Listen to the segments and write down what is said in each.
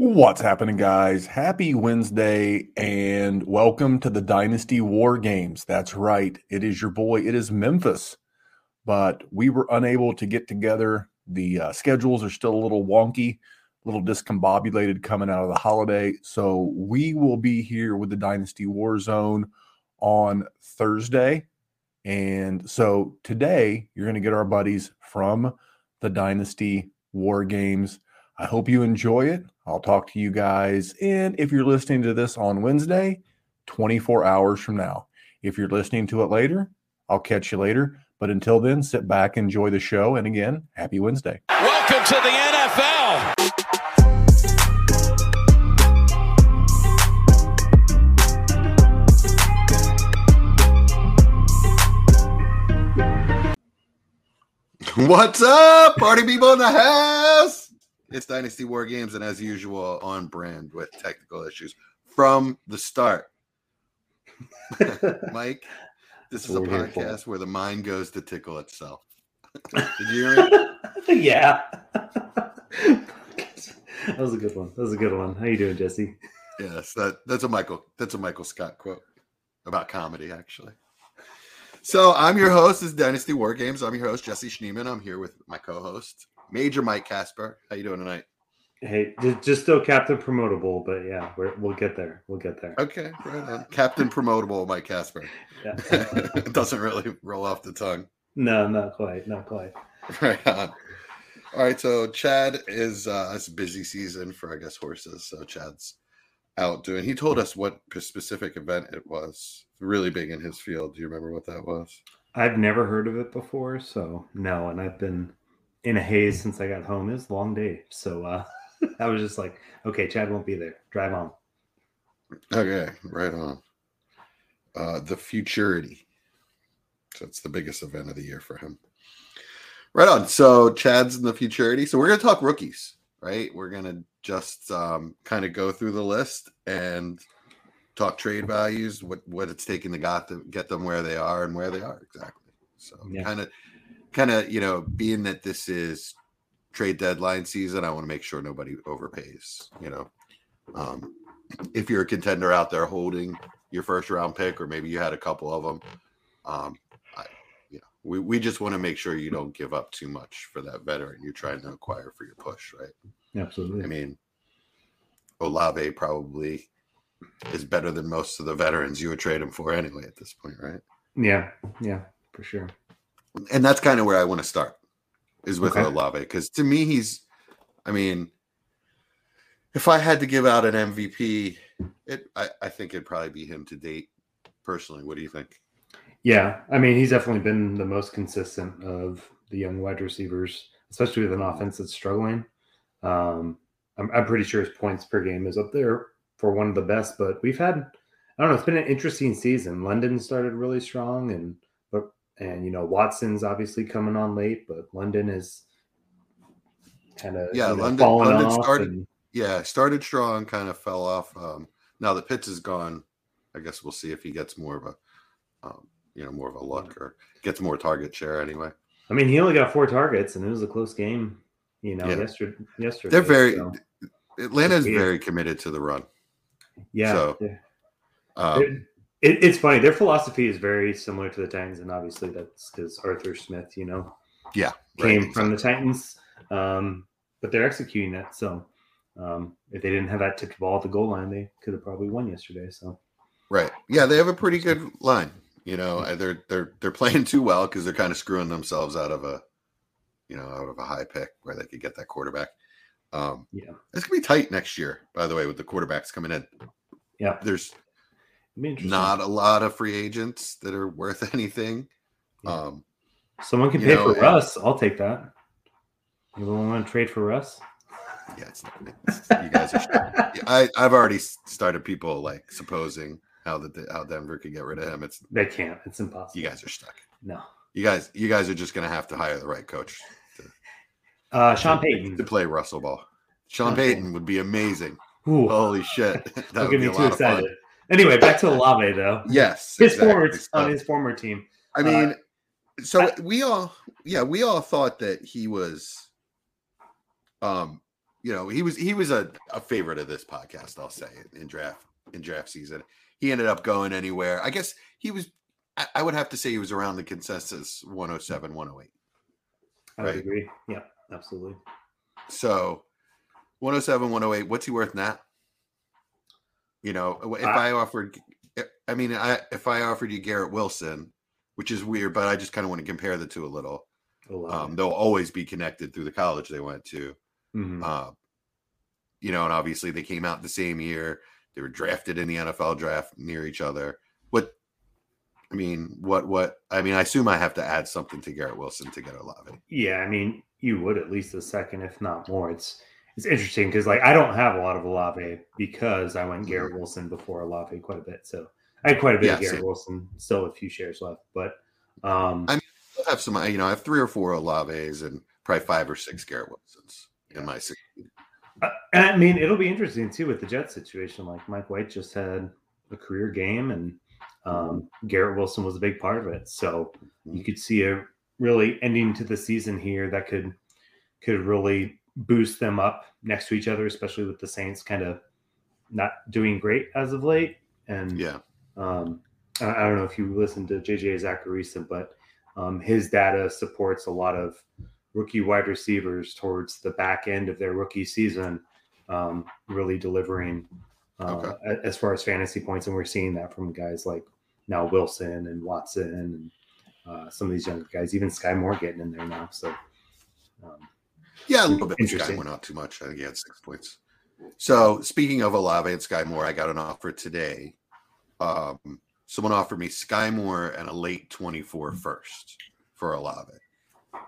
What's happening, guys? Happy Wednesday and welcome to the Dynasty War Games. That's right, it is your boy, it is Memphis, but we were unable to get together. The uh, schedules are still a little wonky, a little discombobulated coming out of the holiday. So we will be here with the Dynasty War Zone on Thursday. And so today, you're going to get our buddies from the Dynasty War Games. I hope you enjoy it. I'll talk to you guys. And if you're listening to this on Wednesday, 24 hours from now. If you're listening to it later, I'll catch you later. But until then, sit back, enjoy the show. And again, happy Wednesday. Welcome to the NFL. What's up, party people in the house? It's Dynasty War Games, and as usual, on brand with technical issues from the start. Mike, this is a We're here for. podcast where the mind goes to tickle itself. Did you hear me? yeah. that was a good one. That was a good one. How you doing, Jesse? Yes, that that's a Michael that's a Michael Scott quote about comedy, actually. So I'm your host. This is Dynasty War Games. I'm your host, Jesse Schneeman. I'm here with my co-host, Major Mike Casper. How you doing tonight? Hey, just, still captain promotable, but yeah, we're, we'll get there. We'll get there. Okay, right. Captain Promotable Mike Casper. Yeah. it doesn't really roll off the tongue. no, not quite. Not quite. Right on. All right, so Chad is uh it's a busy season for I guess horses. So Chad's out doing. He told us what specific event it was. Really big in his field. Do you remember what that was? I've never heard of it before, so no. And I've been in a haze since I got home. It was a long day, so uh, I was just like, okay, Chad won't be there. Drive on. Okay, right on. Uh the Futurity. So it's the biggest event of the year for him. Right on. So Chad's in the Futurity. So we're gonna talk rookies, right? We're gonna just um, kind of go through the list and talk trade values, what what it's taking to got to get them where they are and where they are exactly. So Yeah. kind of kind of you know, being that this is trade deadline season, I want to make sure nobody overpays. You know, um, if you're a contender out there holding your first round pick, or maybe you had a couple of them, um, I, you know, we, we just want to make sure you don't give up too much for that veteran you're trying to acquire for your push, right? Absolutely. I mean, Olave probably is better than most of the veterans you would trade him for anyway at this point, right? yeah, yeah, for sure. And that's kind of where I want to start is with Okay. Olave because to me he's, I mean, if I had to give out an MVP, it I, I think it'd probably be him to date. Personally, what do you think? Yeah, I mean, he's definitely been the most consistent of the young wide receivers, especially with an offense that's struggling. Um, I'm, I'm pretty sure his points per game is up there for one of the best. But we've had, I don't know, it's been an interesting season. London started really strong, and and you know Watson's obviously coming on late, but London is kind of Yeah, you know, London- falling London off. started- and- Yeah, started strong, kind of fell off. Um, now the Pitts is gone, I guess we'll see if he gets more of a, um, you know, more of a look or gets more target share anyway. I mean, he only got four targets, and it was a close game. You know, Yeah. yesterday. Yesterday, They're very so, Atlanta is very committed to the run. yeah. so, Um, It, it, it's funny. Their philosophy is very similar to the Titans, and obviously that's because Arthur Smith, you know, yeah, came right, from the Titans. Um, but they're executing it. So um, if they didn't have that tipped ball at the goal line, they could have probably won yesterday. So Right. Yeah, they have a pretty good line. You know, uh, they're they're they're playing too well because they're kind of screwing themselves out of a, you know, out of a high pick where they could get that quarterback. Um, Yeah. it's gonna be tight next year. By the way, with the quarterbacks coming in, Yeah. there's It'd be interesting. Not a lot of free agents that are worth anything. Yeah. Um, Someone can pay know, for and- Russ. I'll take that. Anyone want to trade for Russ? yeah, it's, it's you guys are. Yeah, I I've already started people like supposing how that how Denver could get rid of him. It's They can't. It's impossible. you guys are stuck. No. You guys you guys are just gonna have to hire the right coach Uh, Sean to Payton. To play Russell Ball. Sean Sean Payton Payton. would be amazing. Ooh, Holy shit. That don't would get be me too lot of fun. excited. Anyway, back to Olave though. Yes. His exactly. former So, on his former team. I mean, so I- we all yeah, we all thought that he was um you know, he was he was a, a favorite of this podcast, I'll say, in draft in draft season. He ended up going anywhere. I guess he was I, I would have to say he was around the consensus 107, 108. I Right. agree. Yeah, absolutely. So 107, 108, what's he worth now? You know, if I- I offered I mean, I if I offered you Garrett Wilson, which is weird, but I just kind of want to compare the two a little. Um, they'll always be connected through the college they went to. Mhm. Uh, you know, and obviously they came out the same year. They were drafted in the NFL draft near each other. What I mean, what what I mean, I assume I have to add something to Garrett Wilson to get a Olave. Yeah, I mean, you would at least a second, if not more. It's it's interesting because like I don't have a lot of Olave because I went Garrett Wilson before Olave quite a bit. So I had quite a bit of Mm-hmm. Garrett same. Wilson, still a few shares left. But um I- I have some, you know, I have three or four Olaves and probably five or six Garrett Wilsons in my six. Uh, and I mean, it'll be interesting too with the Jets situation. Like Mike White just had a career game, and um, Garrett Wilson was a big part of it. So you could see a really ending to the season here that could could really boost them up next to each other, especially with the Saints kind of not doing great as of late. And Yeah. um, I, I don't know if you listened to JJ Zachariason, but um, his data supports a lot of rookie wide receivers towards the back end of their rookie season, um, really delivering uh, Okay. as far as fantasy points. And we're seeing that from guys like now Wilson and Watson and uh, some of these younger guys, even Sky Moore getting in there now. So, um, Yeah, a little bit. Sky Interesting. Moore, not too much. I think he had six points. So speaking of Olave and Sky Moore, I got an offer today. Um, someone offered me Sky Moore and a late 24 first for Olave.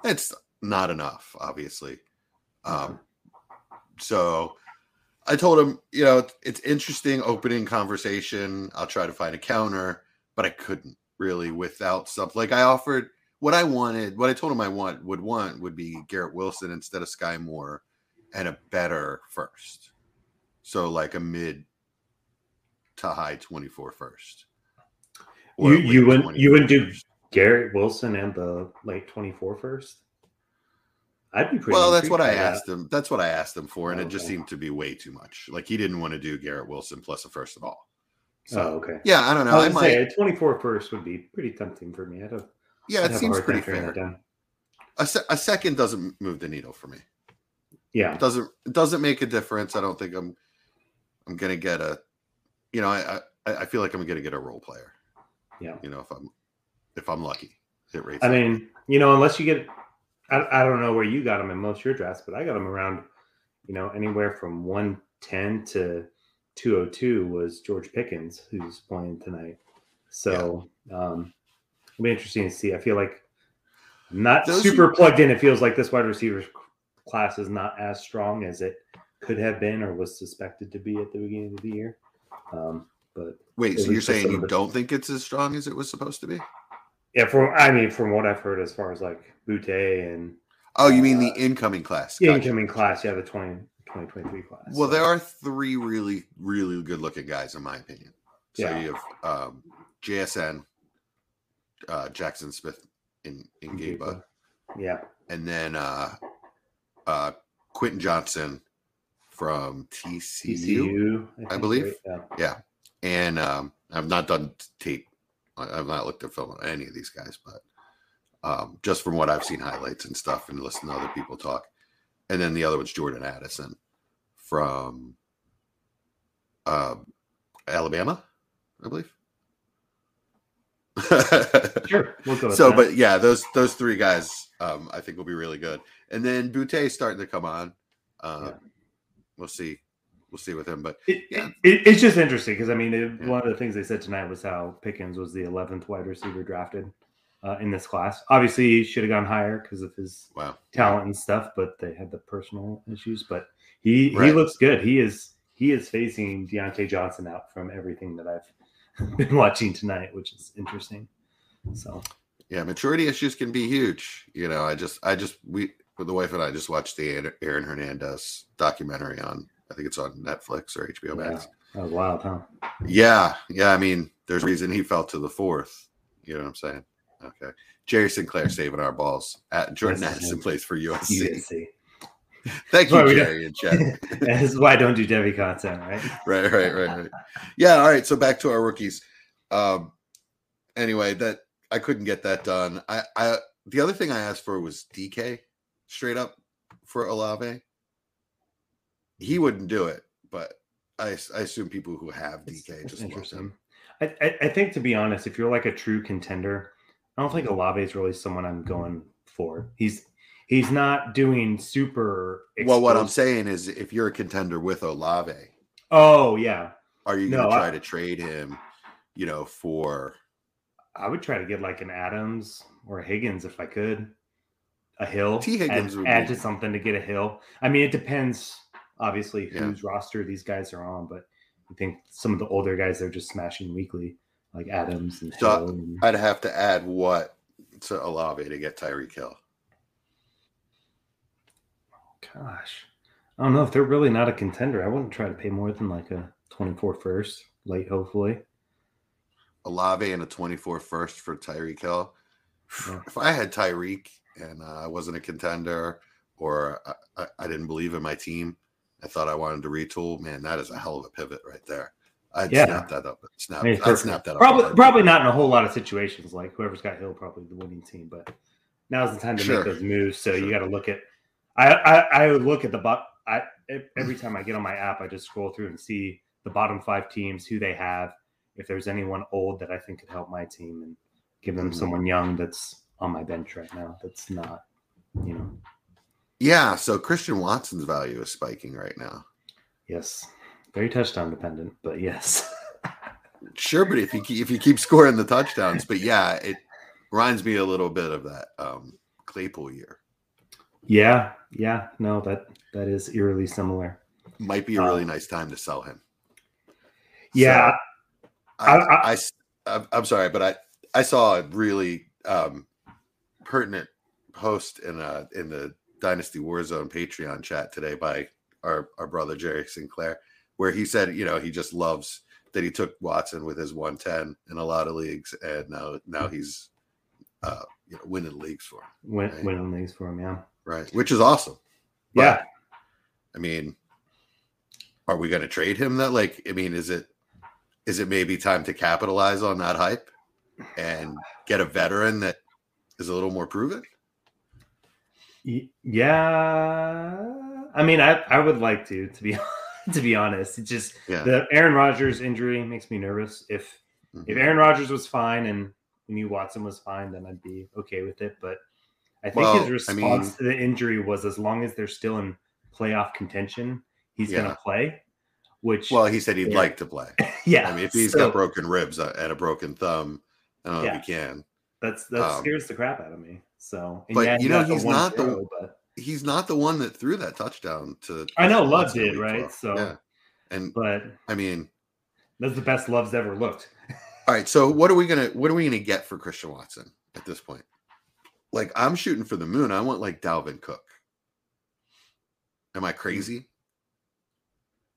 It's not enough, obviously. Um, so I told him, you know, it's interesting opening conversation. I'll try to find a counter, but I couldn't really without something like I offered what I wanted, what I told him I want would want would be Garrett Wilson instead of Sky Moore and a better first. So like a mid to high 24 first. Or you you wouldn't you wouldn't do Garrett Wilson and the late 24 first? I'd be pretty. Well, that's what I by that. asked him. That's what I asked him for, and Oh, it just okay. seemed to be way too much. Like he didn't want to do Garrett Wilson plus a first at all. So oh, okay. yeah, I don't know. I I might. say a 24 first would be pretty tempting for me. I'd have, yeah, it seems pretty fair. A, se- a second doesn't move the needle for me. Yeah, It doesn't it doesn't make a difference. I don't think I'm I'm gonna get a you know, I I, I feel like I'm gonna get a role player. Yeah. You know, if I'm if I'm lucky. Hit rates. I like mean, you know, unless you get, I, I don't know where you got them in most of your drafts, but I got them around, you know, anywhere from 110 to 202 was George Pickens, who's playing tonight. So um, it'll be interesting to see. I feel like I'm not Those super plugged in. It feels like this wide receiver class is not as strong as it could have been or was suspected to be at the beginning of the year. Um, but Wait, so you're saying you don't think it's as strong as it was supposed to be? yeah, from I mean, from what I've heard, as far as like Boutte and Oh, you mean the Uh, incoming class? the Gotcha. incoming class, yeah, the 20, 2023 class. Well, So, there are three really, really good looking guys, in my opinion. So Yeah. you have um, JSN, uh, Jaxon Smith in, in Gaba, yeah, and then uh, uh, Quentin Johnston from TCU. TCU, I think, believe. right? Yeah. Yeah. And um, I've not done tape. I- I've not looked at film on any of these guys, but um, just from what I've seen highlights and stuff and listened to other people talk. And then the other one's Jordan Addison from uh, Alabama, I believe. Sure, we'll go. With so, that. but yeah, those those three guys, um, I think will be really good. And then Boutte starting to come on. Uh, Yeah. We'll see. We'll see with him, but It, Yeah. it, it's just interesting because I mean, it, Yeah. one of the things they said tonight was how Pickens was the 11th wide receiver drafted uh, in this class. Obviously, he should have gone higher because of his wow, talent and stuff, but they had the personal issues. But he he looks good. He is he is facing Diontae Johnson out from everything that I've been watching tonight, which is interesting. So yeah, maturity issues can be huge. You know, I just, I just, we, with the wife and I just watched the Aaron- Hernandez documentary on, I think it's on Netflix or HBO Max. that was wild, huh? Yeah, yeah. I mean, there's a reason he fell to the fourth. You know what I'm saying? Okay. Jerry Sinclair saving our balls. At Jordan Addison plays for You USC. Thank you, Jerry and Chad. This is why I don't do devy content, right? right, right, right, right. Yeah. All right. So back to our rookies. Um. Anyway, that I couldn't get that done. I, I the other thing I asked for was DK straight up for Olave. He wouldn't do it, but I, I assume people who have DK it's just love him. I, I, I think to be honest, if you're like a true contender, I don't think Mm-hmm. Olave is really someone I'm going for. He's he's not doing super. Well, what I'm saying is, if you're a contender with Olave, Oh yeah, are you going No, to try I- to trade him? You know, for I would try to get like an Adams or a Higgins if I could. A Hill. T. Higgins add, would add be- to something to get a Hill. I mean, it depends obviously Yeah. whose roster these guys are on, but I think some of the older guys they're just smashing weekly, like Adams and So, Hill. and- I'd have to add what to Olave to get Tyreek Hill. Gosh, I don't know if they're really not a contender. I wouldn't try to pay more than like a 24 first, late, hopefully. Olave and a 24 first for Tyreek Hill. Yeah. If I had Tyreek and uh, I wasn't a contender or I, I, didn't believe in my team, I thought I wanted to retool. Man, that is a hell of a pivot right there. I'd Yeah. snap that up. Snap, I'd perfect. snap that up. Probably, probably not in a whole lot of situations. Like whoever's got Hill, probably the winning team. But now's the time to Sure. make those moves. So Sure. you got to look at. I, I I look at the bot. I every time I get on my app, I just scroll through and see the bottom five teams, who they have, if there's anyone old that I think could help my team, and give them Mhm. someone young that's on my bench right now. That's not, you know, Yeah. So Christian Watson's value is spiking right now. yes, very touchdown dependent, but yes. Sure, but if you keep, if you keep scoring the touchdowns, but yeah, it reminds me a little bit of that um, Claypool year. Yeah, yeah, no, that that is eerily similar. Might be a really Um, nice time to sell him. Yeah, I, I- I- I, s- I'm- I'm sorry, but I I saw a really um, pertinent post in a in the Dynasty Warzone Patreon chat today by our our brother Jerry Sinclair, where he said, you know, he just loves that he took Watson with his 110 in a lot of leagues, and now now he's uh, you know winning leagues for him, win, Right. winning leagues for him. Yeah, right? Which is awesome. But, yeah. I mean, are we going to trade him? That like, I mean, is it is it maybe time to capitalize on that hype and get a veteran that is a little more proven? Yeah, I mean, I I would like to to be to be honest. It just Yeah. the Aaron Rodgers injury makes me nervous. If if Mhm. Aaron Rodgers was fine and we knew Watson was fine, then I'd be okay with it. But I think Well, his I response mean- to the injury was as long as they're still in playoff contention, he's Yeah. going to play. Which, Well, he said he'd Yeah. like to play. yeah, I mean, if he's so got broken ribs uh, and a broken thumb, I don't know Yeah. if he can. that's that um, scares the crap out of me. So, and But, yeah, you know, he's not the- throw, but He's not the one that threw that touchdown to. I know Love did, right? 12. So- yeah, and but I mean, that's the best Love's ever looked. All right. So what are we gonna what are we gonna get for Christian Watson at this point? Like I'm shooting for the moon. I want like Dalvin Cook. Am I crazy?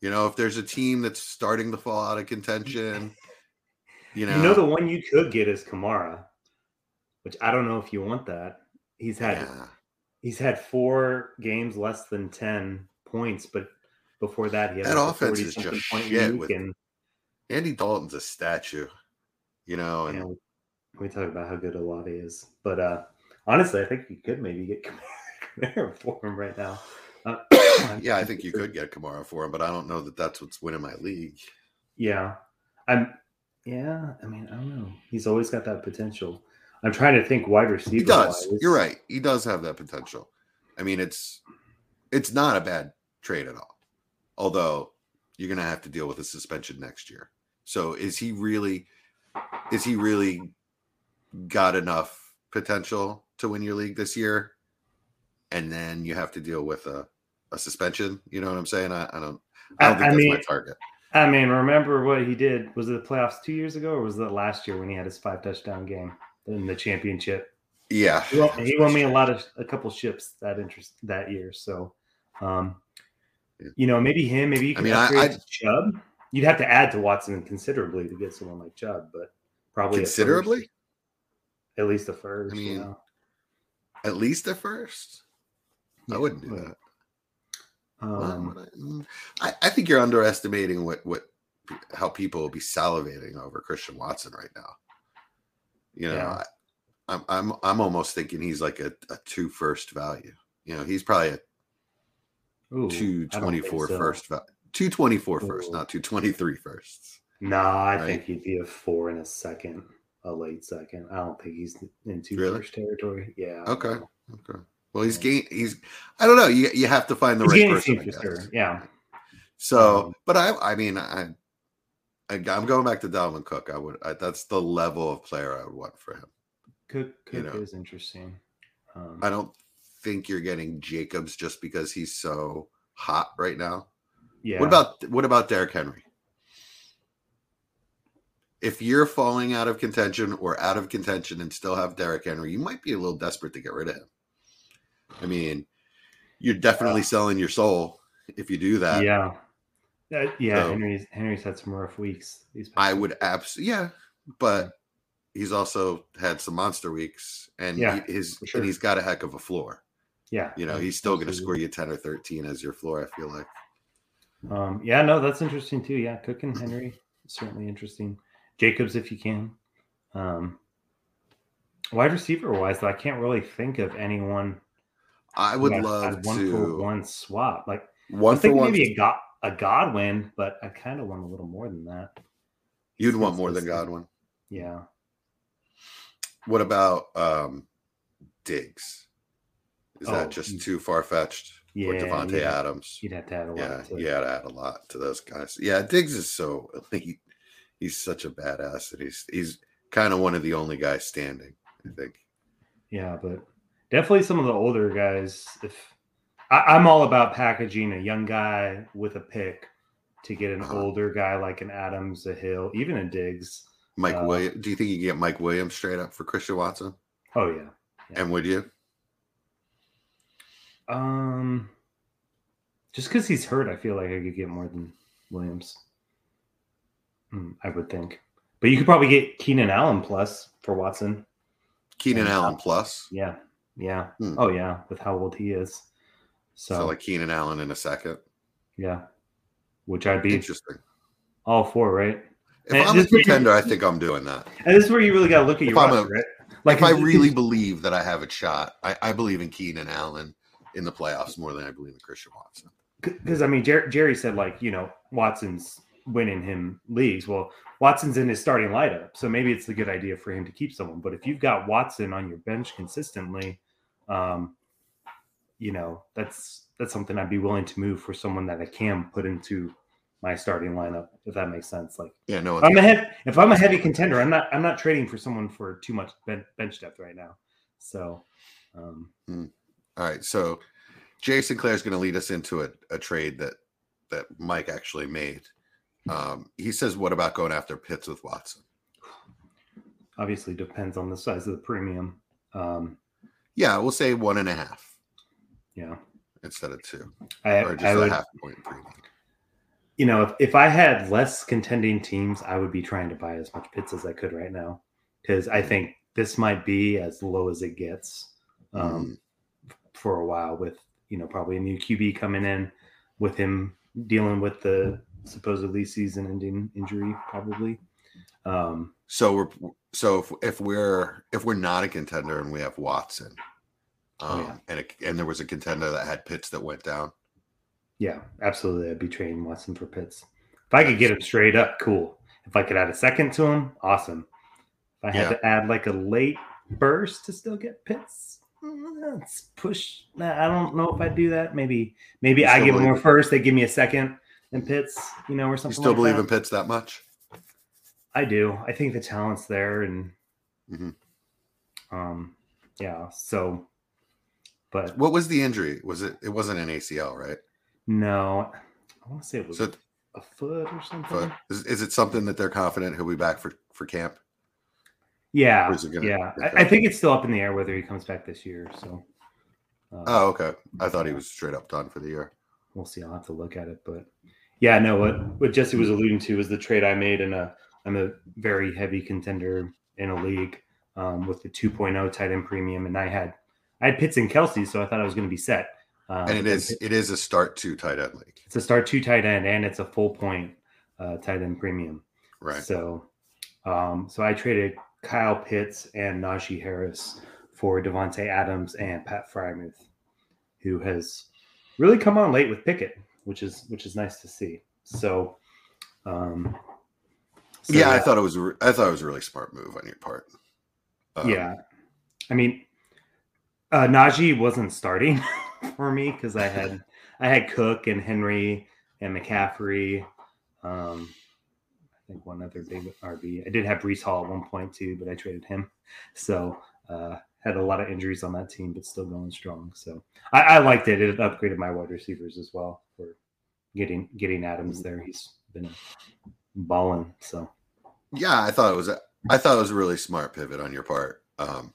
You know, if there's a team that's starting to fall out of contention, you know, You know, the one you could get is Kamara, which I don't know if you want that. He's had yeah, he's had four games less than ten points, but before that he had That like offense 40 is just shit with- and Andy Dalton's a statue. You know, and know, we talk about how good Olave is, but uh honestly, I think you could maybe get Kamara, for him right now. Uh, yeah, I think you could get Kamara for him, but I don't know that that's what's winning my league. Yeah, I'm. Yeah, I mean, I don't know. He's always got that potential. I'm trying to think wide receiver. He does. wise. You're right. He does have that potential. I mean, it's it's not a bad trade at all. Although you're going to have to deal with a suspension next year. So is he really is he really got enough potential to win your league this year? And then you have to deal with a, a suspension. You know what I'm saying? I, I don't. I don't think I that's my mean- target. I mean, remember what he did? Was it the playoffs two years ago, or was it last year when he had his five touchdown game in the championship? Yeah, He won, he won me a lot of a couple ships that interest that year. So, um, Yeah. you know, maybe him, maybe you I can mean, upgrade I- to Chubb. You'd have to add to Watson considerably to get someone like Chubb, but probably considerably. at least a first. I you mean, know? At least at first. I wouldn't do but, that. Um, I, mm, I, I think you're underestimating what what how people will be salivating over Christian Watson right now. You know, Yeah. I, I'm I'm I'm almost thinking he's like a, a two first value. You know, he's probably a ooh, two I don't twenty think four so. first value. Two twenty four first, Ooh. not two twenty three firsts. Nah, I right? think he'd be a four in a second, a late second. I don't think he's in two Really? first territory. Yeah. Okay. Okay. Well, he's gain. He's. I don't know. You you have to find the He's right person. for sure. Yeah. So, Um, but I, I mean, I, I, I'm going back to Dalvin Cook. I would. I, that's the level of player I would want for him. Cook, You Cook know. is interesting. Um, I don't think you're getting Jacobs just because he's so hot right now. yeah. What about what about Derrick Henry? If you're falling out of contention or out of contention and still have Derrick Henry, you might be a little desperate to get rid of him. I mean, you're definitely selling your soul if you do that. yeah. Uh, yeah, So- Henry's Henry's had some rough weeks. These past I would absolutely, yeah, but he's also had some monster weeks, and Yeah, he, his sure. and he's got a heck of a floor. Yeah, You know, he's still going to score you ten or thirteen as your floor. I feel like. Um, yeah, no, that's interesting too. Yeah, Cook and Henry certainly interesting. Jacobs, if you can. Um, wide receiver wise, though, I can't really think of anyone. I would love one to for one swap. Like I one for thinking one. maybe a God a Godwin, but I kind of want a little more than that. You'd want more than. Godwin. Yeah, What about um Diggs? Is Oh, that just too far fetched? yeah. or Davante you'd, Adams? you'd have to add a lot. Yeah, to you had to add a lot to those guys. Yeah, Diggs is so elite. He's such a badass that he's he's kind of one of the only guys standing. I think. Yeah, but definitely some of the older guys. If I, I'm all about packaging a young guy with a pick to get an Uh-huh. older guy like an Adams, a Hill, even a Diggs. Mike Uh, Williams. Do you think you can get Mike Williams straight up for Christian Watson? Oh yeah. Yeah. And would you? Um, just because he's hurt, I feel like I could get more than Williams. Hmm, I would think, but you could probably get Keenan Allen plus for Watson. Keenan. Allen plus. Yeah, yeah. Hmm. Oh yeah, with how old he is. So, So, like Keenan Allen in a second. yeah, which I'd be Interesting. all four, right? If Man, I'm a contender, I think I'm doing that. And this is where you really got to look at your I'm a- roster, right? Like if I is- really believe that I have a shot, I, I believe in Keenan Allen in the playoffs more than I believe in Christian Watson. because I mean Jer- Jerry said like you know Watson's winning him leagues. Well, Watson's in his starting lineup, so maybe it's a good idea for him to keep someone. But if you've got Watson on your bench consistently, um, you know that's that's something I'd be willing to move for someone that I can put into my starting lineup, if that makes sense. Like Yeah, no. if I'm a heavy, if I'm a heavy contender, I'm not I'm not trading for someone for too much ben- bench depth right now. So. Um, All right, so Jason Clare is going to lead us into a, a trade that that Mike actually made. Um, he says, "What about going after Pitts with Watson?" obviously depends on the size of the premium. Um, Yeah, we'll say one and a half yeah, instead of two, I, or just I a would, half point premium. you know, if, if I had less contending teams, I would be trying to buy as much Pitts as I could right now because I think this might be as low as it gets um, for a while with you know probably a new QB coming in with him dealing with the supposedly season-ending injury probably. Um, So we're so if, if we're if we're not a contender and we have Watson, um, Oh, yeah. and it, and there was a contender that had Pitts that went down, Yeah, absolutely. I'd be trading Watson for Pitts. If I could get him straight up, cool. If I could add a second to him, awesome. If I had Yeah. to add like a late burst to still get Pitts, let's push. I don't know if I do that. Maybe maybe I give them believe- a first, they give me a second, and Pitts, you know, or something. You still like believe that. in Pitts that much? I do. I think the talent's there, and Mhm. um, yeah. So, but What was the injury? Was it? It wasn't an ACL, right? no, I want to say it was So, a foot or something. but is, is it something that they're confident he'll be back for for camp? Yeah, is it gonna- yeah. I, I think it's still up in the air whether he comes back this year. So, uh, Oh, okay. I thought he was straight up done for the year. we'll see. I'll have to look at it, but yeah, no. What what Jesse was alluding to was the trade I made, and a I'm a very heavy contender in a league um, with the 2.0 tight end premium, and I had I had Pitts and Kelsey, so I thought I was going to be set. Um, And it is it is a start two tight end league, it's a start two tight end, and it's a full point uh, tight end premium. right? So, um, so I traded Kyle Pitts and Najee Harris for Davante Adams and Pat Freiermuth, who has really come on late with Pickett, which is which is nice to see. So, um, so yeah, I thought it was. re- I thought it was a really smart move on your part. Um, yeah. I mean, uh, Najee wasn't starting for me because I had I had Cook and Henry and McCaffrey. Um, I think one other big RB. I did have Breece Hall at one point too, but I traded him. So uh, had a lot of injuries on that team, but still going strong. So I, I liked it. It upgraded my wide receivers as well for getting getting Adams there. He's been balling. So yeah, I thought it was. A, I thought it was a really smart pivot on your part. Um,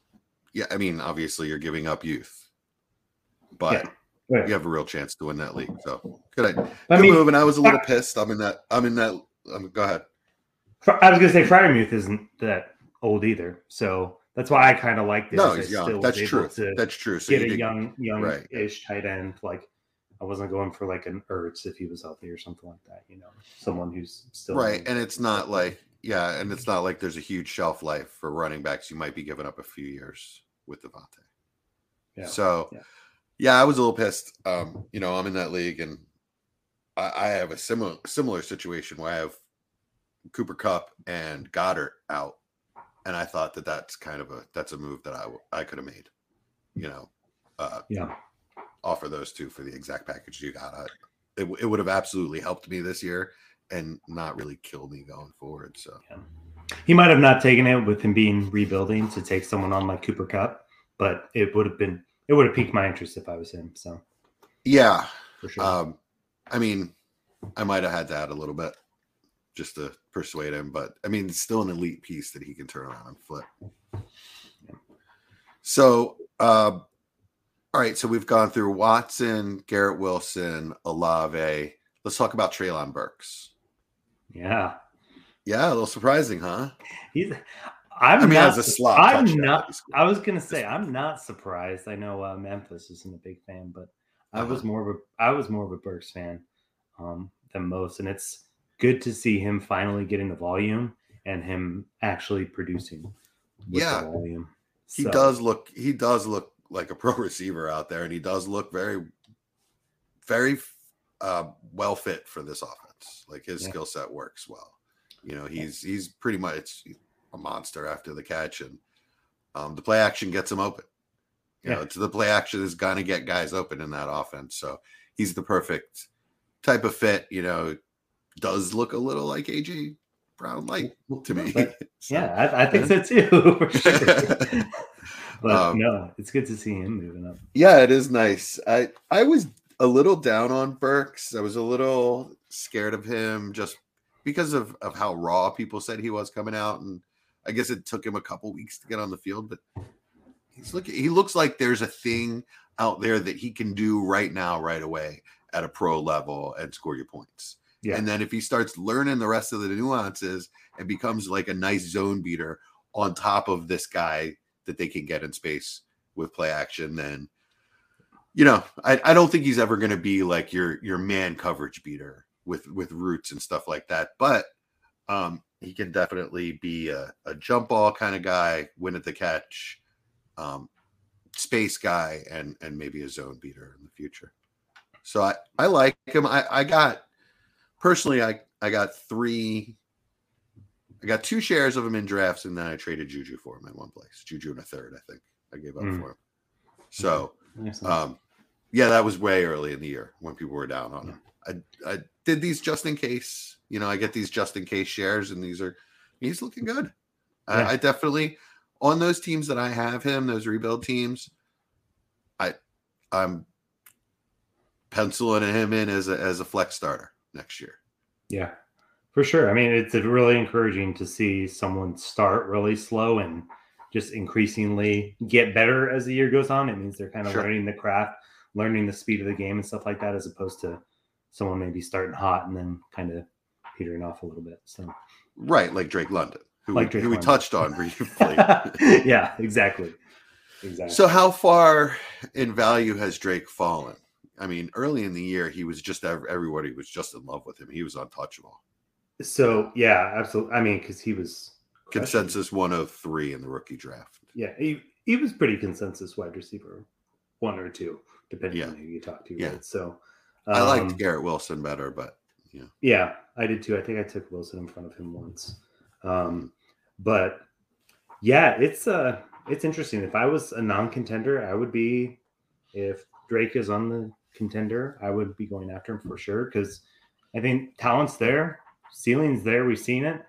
yeah, I mean, obviously you're giving up youth, but Yeah. you have a real chance to win that league. So good, good I mean, move. And I was a little pissed. I'm in that. I'm in that. Um, go ahead. I was gonna say Freiermuth isn't that old either, so that's why I kind of like this. No, he's young. still That's true. That's true. So get you a did- young, right. young-ish tight end. Like I wasn't going for like an Ertz if he was healthy or something like that. You know, someone who's still right, and it's not like yeah, and it's not like there's a huge shelf life for running backs. You might be giving up a few years with Davante. Yeah. So, Yeah. yeah. I was a little pissed. Um, you know, I'm in that league, and I, I have a similar similar situation where I have Cooper Kupp and Goddard out, and I thought that that's kind of a that's a move that I I could have made. You know, uh, yeah, offer those two for the exact package you got. I, it, it would have absolutely helped me this year and not really killed me going forward. So he might have not taken it with him being rebuilding to take someone on like Cooper Kupp, but it would have been it would have piqued my interest if I was him. So yeah, for sure, um, I mean, I might have had to add a little bit just to persuade him, but I mean, it's still an elite piece that he can turn around and flip. So, uh, all right, so we've gone through Watson, Garrett Wilson, Olave. Let's talk about Treylon Burks. yeah, Yeah, a little surprising, huh? he's. I'm I mean, not, as a slot I'm not. I was gonna say I'm not surprised. I know uh, Memphis isn't a big fan, but I was Uh-huh. more of a I was more of a Burks fan um, than most, and it's good to see him finally getting the volume and him actually producing. With Yeah. volume. He So, does look he does look like a pro receiver out there, and he does look very, very uh, well fit for this offense. Like his Yeah. skill set works well. You know, he's he's pretty much a monster after the catch, and um, the play action gets him open. You know, Yeah. it's the play action is gonna get guys open in that offense. So he's the perfect type of fit. You know, does look a little like AJ Brown light to me. But, So- yeah, I, I think so too. Sure. but Um, no, it's good to see him moving up. Yeah, it is nice. I I was a little down on Burks. I was a little scared of him just because of of how raw people said he was coming out, and I guess it took him a couple weeks to get on the field. But he's looking. He looks like there's a thing out there that he can do right now, right away at a pro level and score your points. Yeah. And then if he starts learning the rest of the nuances and becomes like a nice zone beater on top of this guy that they can get in space with play action, then you know, I, I don't think he's ever going to be like your your man coverage beater with with routes and stuff like that. But um, he can definitely be a, a jump ball kind of guy, win at the catch, um, space guy, and and maybe a zone beater in the future. So I I like him. I I got personally I I got three I got two shares of him in drafts, and then I traded Juju for him in one place. Juju in a third, I think. I gave up Mm. for him. So, um, yeah, that was way early in the year when people were down on him. I, I did these just in case. You know, I get these just in case shares, and these are he's looking good. Yeah. I, I definitely on those teams that I have him, those rebuild teams. I I'm penciling him in as a as a flex starter next year. Yeah, for sure. I mean, it's really encouraging to see someone start really slow and just increasingly get better as the year goes on. It means they're kind of Sure. learning the craft, learning the speed of the game and stuff like that, as opposed to someone maybe starting hot and then kind of petering off a little bit. So, Right, like Drake London, who, Like Drake who we touched on briefly. yeah, exactly. Exactly. so, how far in value has Drake fallen? I mean, early in the year, he was just everybody was just in love with him. He was untouchable. So, yeah, absolutely. I mean, because he was. Consensus 103 in the rookie draft. Yeah, he, he was pretty consensus wide receiver, one or two, depending Yeah. on who you talk to. Yeah. Right? So, I um, liked Garrett Wilson better, but yeah, Yeah, I did too. I think I took Wilson in front of him once. Um, but yeah, it's uh it's interesting. If I was a non-contender, I would be if Drake is on the contender, I would be going after him for sure because I think talent's there, ceiling's there, we've seen it.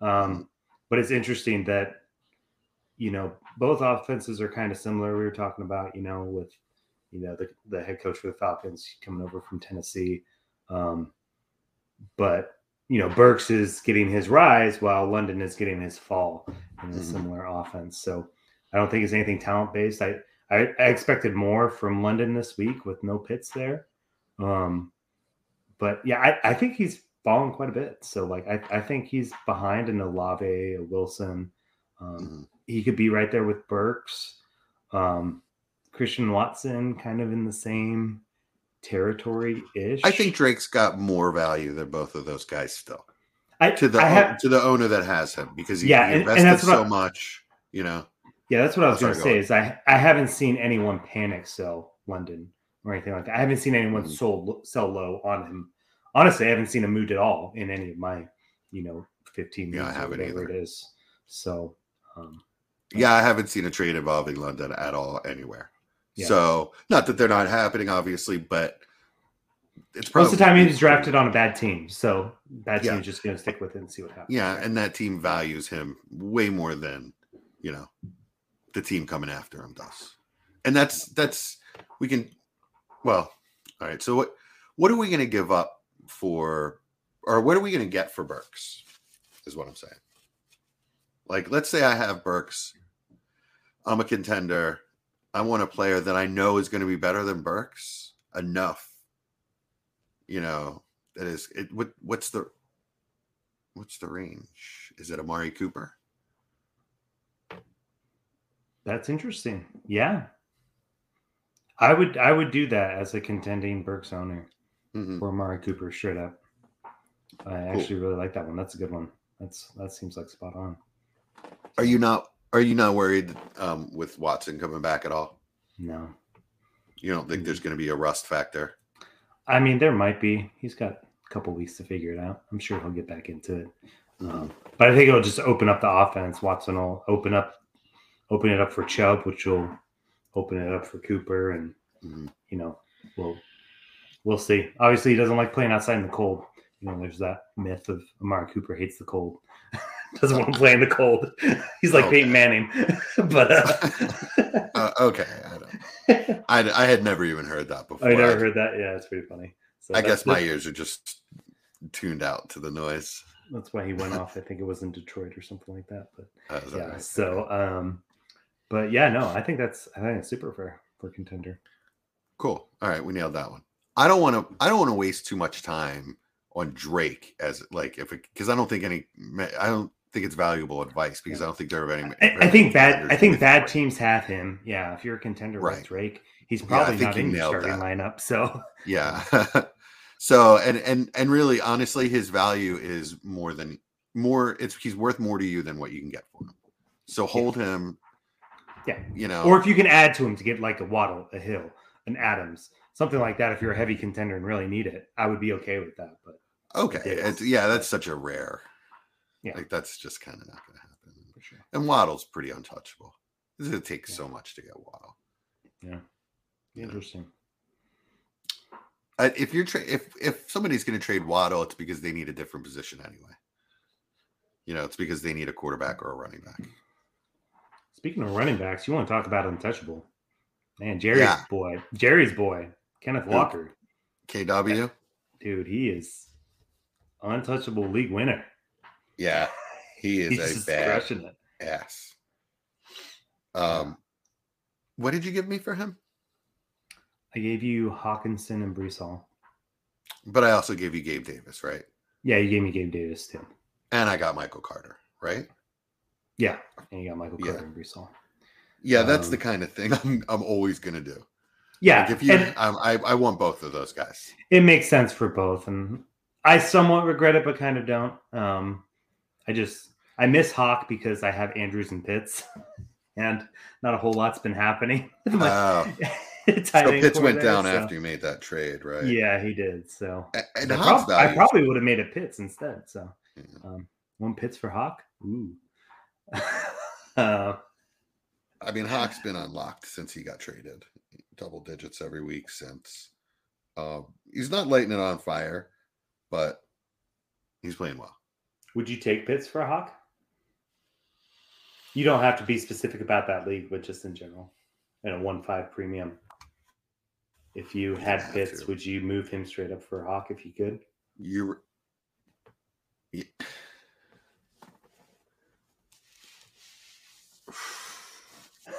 Um, but it's interesting that you know both offenses are kind of similar. We were talking about, you know, with you know the, the head coach for the Falcons coming over from Tennessee. Um, but you know, Burks is getting his rise while London is getting his fall in a Mhm. similar offense. So I don't think it's anything talent based. I, I I expected more from London this week with no Pitts there. Um, but yeah, I, I think he's fallen quite a bit. So like I, I think he's behind an Olave, a Wilson. Um, Mhm. he could be right there with Burks. Um, Christian Watson kind of in the same territory ish. I think Drake's got more value than both of those guys still I, to the I have, to the owner that has him because he, Yeah, he and- and invested so I- much. You know, yeah, that's what I was going to say. Is I I haven't seen anyone panic sell London or anything like that. I haven't seen anyone Mhm. sold sell low on him. Honestly, I haven't seen him moved at all in any of my, you know, fifteen. Yeah, I haven't either. It is so. Um, yeah, I haven't seen a trade involving London at all anywhere. Yeah. So not that they're not happening, obviously, but it's most of the time, he was drafted on a bad team, so bad team Yeah. is just going to stick with it and see what happens. Yeah, and that team values him way more than you know the team coming after him does. And that's that's we can well, all right. So what what are we gonna give up for or what are we gonna get for Burks? Is what I'm saying. Like, let's say I have Burks, I'm a contender. I want a player that I know is going to be better than Burks enough. You know, that is it. What what's the what's the range? Is it Amari Cooper? That's interesting. Yeah. I would I would do that as a contending Burks owner Mhm. for Amari Cooper straight up. I actually really like that one. That's a good one. That's that seems like spot on. Are you not are you not worried um, with Watson coming back at all? No. You don't think there's going to be a rust factor? I mean there might be. He's got a couple weeks to figure it out. I'm sure he'll get back into it. Um, but I think it'll just open up the offense. Watson will open up open it up for Chubb, which will open it up for Cooper and Mhm. you know, we'll we'll see. Obviously, he doesn't like playing outside in the cold. You know, there's that myth of Amari Cooper hates the cold, doesn't want to play in the cold. He's like Okay. Peyton Manning, but uh, Uh, okay, I, don't, I I had never even heard that before. I never heard that. Yeah, it's pretty funny. So I guess my ears are just tuned out to the noise. that's why he went off. I think it was in Detroit or something like that. But Uh, yeah, right? so um, but yeah, no, I think that's I think it's super fair for contender. Cool. All right, we nailed that one. I don't want to. I don't want to waste too much time on Drake as like if it because I don't think any. I don't think it's valuable advice because I don't think there are any. I, I think bad. I think bad Drake. teams have him. Yeah, if you're a contender Right. with Drake, he's probably think not in your starting that. lineup. So Yeah. so and and and really, honestly, his value is more than more. It's he's worth more to you than what you can get for him. So hold him. Yeah. You know. or if you can add to him to get like a Waddle, a Hill, an Adams, something like that. If you're a heavy contender and really need it, I would be okay with that. But okay. Yeah, that's such a rare. Yeah. Like that's just kind of not going to happen. For sure. And Waddle's pretty untouchable. It takes Yeah. so much to get Waddle. Yeah. Yeah. Interesting. Uh, if you're tra- if if somebody's going to trade Waddle, it's because they need a different position anyway. You know, it's because they need a quarterback or a running back. Speaking of running backs, you want to talk about untouchable? Man, Jerry's Yeah. boy, Jerry's boy, Kenneth? Walker, KW, dude, he is untouchable league winner. yeah, he is He's a bad ass. Um, what did you give me for him? I gave you Hockenson and Breece Hall. But I also gave you Gabe Davis, right? Yeah, you gave me Gabe Davis too. And I got Michael Carter, right? Yeah, and you got Michael Yeah. Carter and Breece Hall. Yeah, that's the Um, kind of thing I'm I'm always gonna do. Yeah, Like if you, and um, I I want both of those guys. it makes sense for both, and I somewhat regret it, but kind of don't. Um, I just I miss Hawk because I have Andrews and Pitts, and not a whole lot's been happening. Oh, Tight so Pitts went quarterback, down so- after you made that trade, right? Yeah, he did. So A- And, I, prob- I probably would have made a Pitts instead. So Yeah. um, one Pitts for Hawk. Ooh. Uh, I mean, Hawk's been unlocked since he got traded, double digits every week since. Um, he's not lighting it on fire, but he's playing well. would you take Pitts for a Hawk? You don't have to be specific about that league, but just in general, in a one five premium. If you had have Pitts, to. would you move him straight up for a Hawk if you could? You, yeah.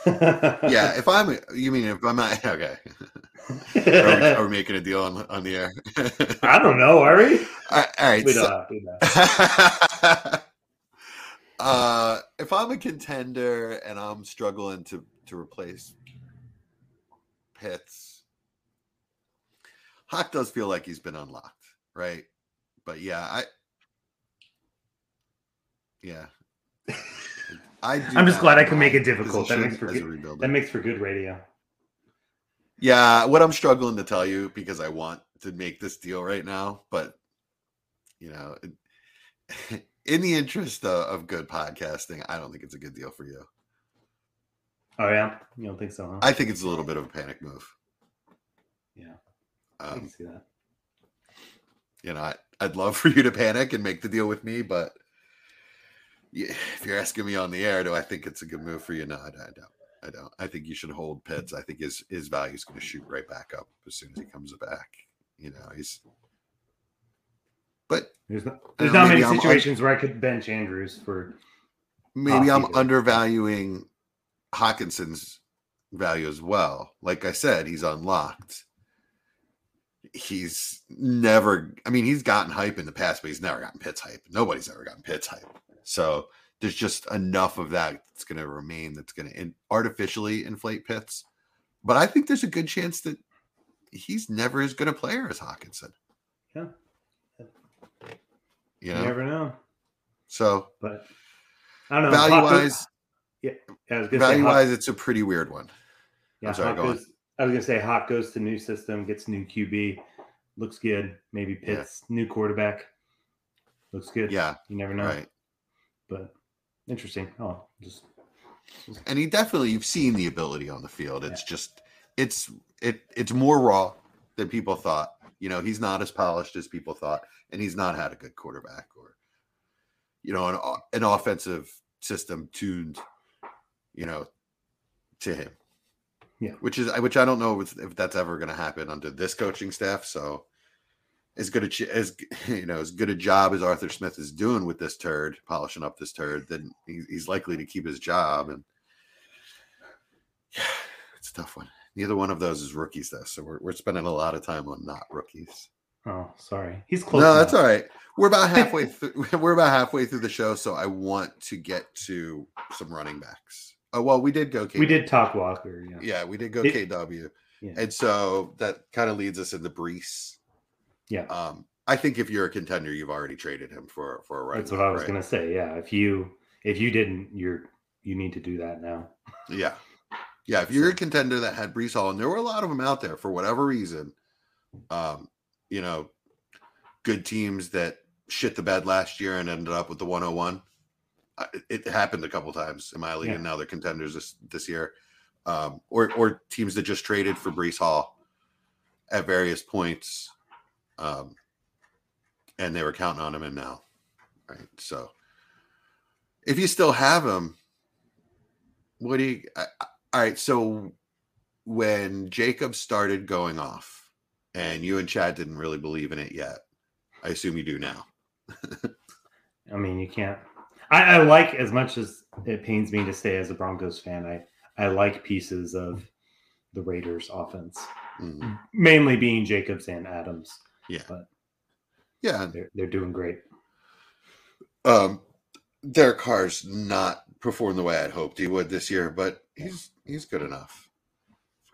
Yeah. If I'm, you mean if I'm not okay? Are we, are we making a deal on on the air? I don't know. Are we? all right. We so- don't. We don't. uh, if I'm a contender and I'm struggling to to replace Pitts, Hawk does feel like he's been unlocked, right? But yeah, I yeah. I I'm just glad I can make it difficult. That makes for good- That makes for good radio. Yeah, what I'm struggling to tell you because I want to make this deal right now, but you know, in the interest of, of good podcasting, I don't think it's a good deal for you. Oh yeah, you don't think so? Huh? I think it's a little bit of a panic move. yeah, I can Um, see that. you know, I, I'd love for you to panic and make the deal with me, but if you're asking me on the air, do I think it's a good move for you? No, I, I don't. I don't. I think you should hold hmm. Pitts. I think his his value is going to shoot right back up as soon as he comes back. You know, he's. But There's not, there's know, not many I'm un- situations where I could bench Andrews for. maybe I'm either. undervaluing Hockenson's value as well. Like I said, he's unlocked. He's never, I mean, he's gotten hype in the past, but he's never gotten Pitts hype. Nobody's ever gotten Pitts hype. So there's just enough of that that's going to remain that's going to in, artificially inflate Pitts. But I think there's a good chance that he's never as good a player as Hockenson. Yeah. You You know, never know, so but I don't know. Uh, value Hawk- wise, yeah, I was say value wise, it's a pretty weird one. Yeah, sorry, Hawk go on. goes, I was gonna say Hawk goes to new system, gets new QB, looks good. Maybe Yeah. Pitts new quarterback, looks good. Yeah, you never know. right. But interesting. Oh, just and he definitely you've seen the ability on the field it's just it's it it's more raw than people thought you know he's not as polished as people thought and he's not had a good quarterback or you know an, an offensive system tuned you know to him Yeah. which is which i don't know if, if that's ever going to happen under this coaching staff so as good a as you know as good a job as Arthur Smith is doing with this turd, polishing up this turd, then he's, likely to keep his job. And yeah, it's a tough one. Neither one of those is rookies, though, so we're we're spending a lot of time on not rookies. oh, sorry. He's close. no, that's all right. We're about halfway through. We're about halfway through the show, so I want to get to some running backs. Oh well, we did go. KW. We did talk Walker. Yeah. Yeah, we did go It- KW, Yeah. and so that kind of leads us into Breece. Yeah. Um, I think if you're a contender, you've already traded him for for a right. That's what I was right? gonna say. Yeah. If you if you didn't, you're you need to do that now. Yeah. Yeah. If you're a contender that had Breece Hall, and there were a lot of them out there for whatever reason, um, you know, good teams that shit the bed last year and ended up with the 101. It happened a couple times in my league, Yeah. and now they're contenders this this year. Um, or or teams that just traded for Breece Hall at various points, um, and they were counting on him, and now, right? So, if you still have him, what do you? I, I- all right, so when Jacob started going off, and you and Chad didn't really believe in it yet, I assume you do now. I mean, you can't. I, I like as much as it pains me to say as a Broncos fan. I I like pieces of the Raiders' offense, Mhm. mainly being Jacobs and Adams. Yeah, yeah, They're they're doing great. um, Derek Carr's not performed the way I'd hoped he would this year, but he's he's good enough.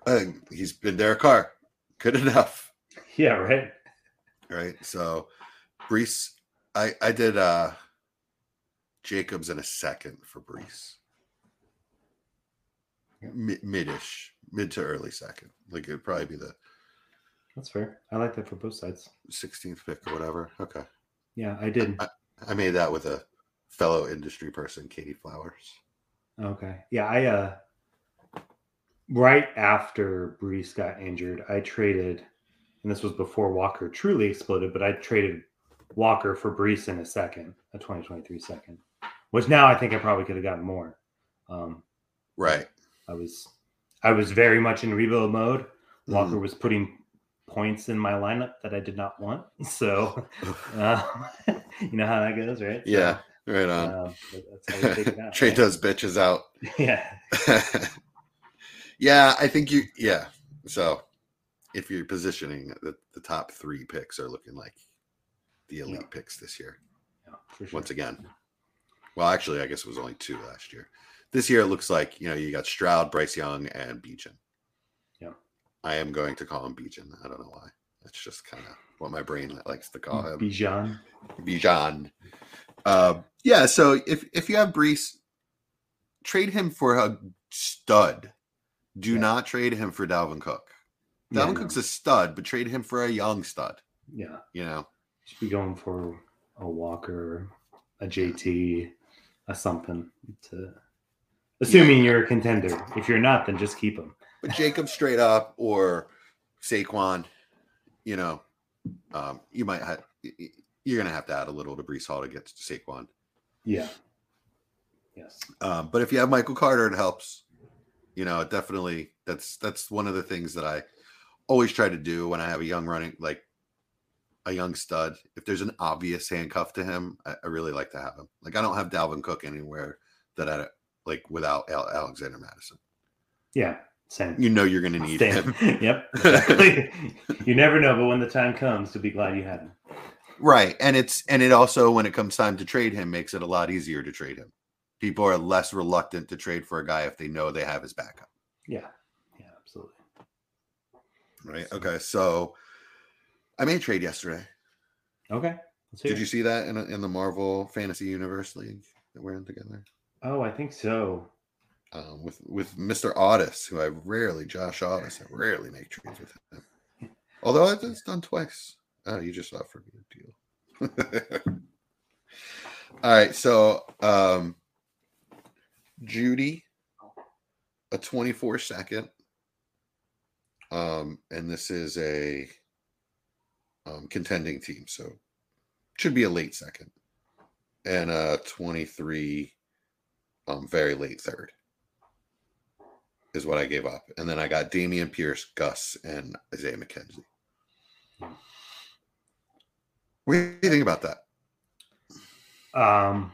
I think he's been Derek Carr. good enough, Yeah, right. right? So, Breece, I I did uh Jacobs in a second for Breece, Mid, midish, mid to early second. Like it'd probably be the That's fair. I like that for both sides. 16th pick or whatever. Okay, Yeah, I did. I made that with a fellow industry person, Katie Flowers. Okay. Yeah, I uh right after Breece got injured, I traded and this was before Walker truly exploded, but I traded Walker for Breece in a second, a 2023 second. Which now I think I probably could have gotten more. Um Right. I was I was very much in rebuild mode. Walker Mhm. was putting points in my lineup that I did not want. So uh, you know how that goes, right? So, Yeah, right on. um, that's how we take it out. Trade right? those bitches out. Yeah. yeah, I think you. Yeah, so if you're positioning the, the top three picks are looking like the elite Yeah. picks this year. yeah sure. Once again, well, actually, I guess it was only two last year. This year, it looks like you know you got Stroud, Bryce Young, and Beechin. Yeah. I am going to call him Bijan. I don't know why. That's just kind of what my brain likes to call him. Bijan. Bijan. Uh, yeah, so if if you have Breece, trade him for a stud. Do Yeah. not trade him for Dalvin Cook. Yeah, Dalvin no. Cook's a stud, but trade him for a young stud. Yeah. You know, Should be going for a Walker, a JT, a something to assuming you're a contender. If you're not, then just keep him. But Jacob straight up or Saquon. You know, um, you might have you're gonna have to add a little to Breece Hall to get to Saquon. Yeah. Yes. Um, but if you have Michael Carter, it helps. You know, it definitely that's that's one of the things that I always try to do when I have a young running like a young stud. If there's an obvious handcuff to him, I, I really like to have him. Like I don't have Dalvin Cook anywhere that I like without Al- Alexander Mattison. Yeah. Same. You know you're going to need Same. him, yep. Exactly. you never know, but when the time comes, to be glad you had him. right? And it's and it also when it comes time to trade him makes it a lot easier to trade him. People are less reluctant to trade for a guy if they know they have his backup. Yeah. Yeah. Absolutely. Right. Okay. So I made a trade yesterday. Okay. Did it. you see that in, in the Marvel Fantasy Universe League that we're in together? Oh, I think so. Um, with with Mr. Otis, who I rarely Josh Otis, I rarely make trades with him. Although I've it's done twice. Oh, you just offered me a deal. All right, so um Jeudy, a 24 second. Um, and this is a um, contending team, so should be a late second, and a 23 um, very late third is what I gave up. And then I got Dameon Pierce, Gus, and Isaiah McKenzie. What do you think about that? Um,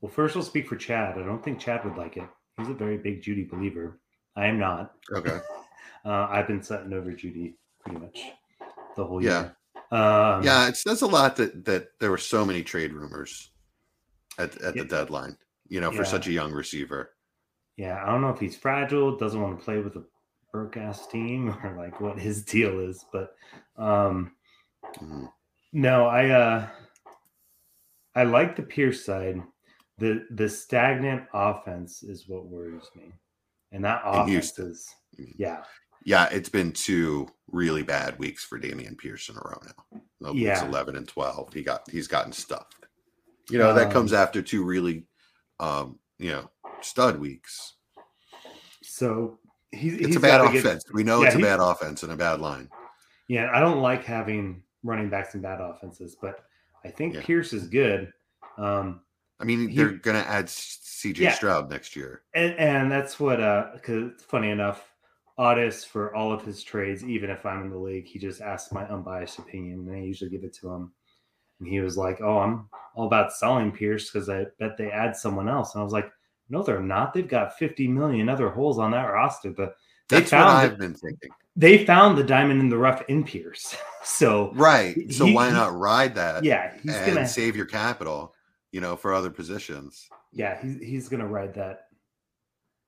well, first, I'll speak for Chad. I don't think Chad would like it. He's a very big Jeudy believer. I am not. Okay. Uh, I've been setting over Jeudy pretty much the whole Yeah. year. Um, Yeah, it says a lot that that there were so many trade rumors at at Yeah. the deadline. You know, for Yeah. such a young receiver. Yeah, I don't know if he's fragile, doesn't want to play with a broke ass team, or like what his deal is. But um, Mhm. no, I uh, I like the Pierce side. the The stagnant offense is what worries me, and that offense Houston. is yeah. Yeah, it's been two really bad weeks for Dameon Pierce in a row now. Weeks Yeah. 11 and 12. He got he's gotten stuffed. You know, that Um, comes after two really um, you know, stud weeks. So he's It's he's a bad offense. we know yeah, it's a bad offense and a bad line. yeah, I don't like having running backs in bad offenses, but I think Yeah. Pierce is good. Um, I mean, He- they're going to add CJ Yeah. Stroud next year. and, and that's what uh because funny enough Otis for all of his trades even if i'm in the league he just asks my unbiased opinion and i usually give it to him and he was like oh i'm all about selling pierce because i bet they add someone else. And i was like no they're not. They've got 50 million other holes on that roster. But they That's what found I've it- been thinking. they found the diamond in the rough in pierce. So Right. So He- why not ride that yeah he's and gonna save your capital, you know, for other positions? yeah he's, he's gonna ride that.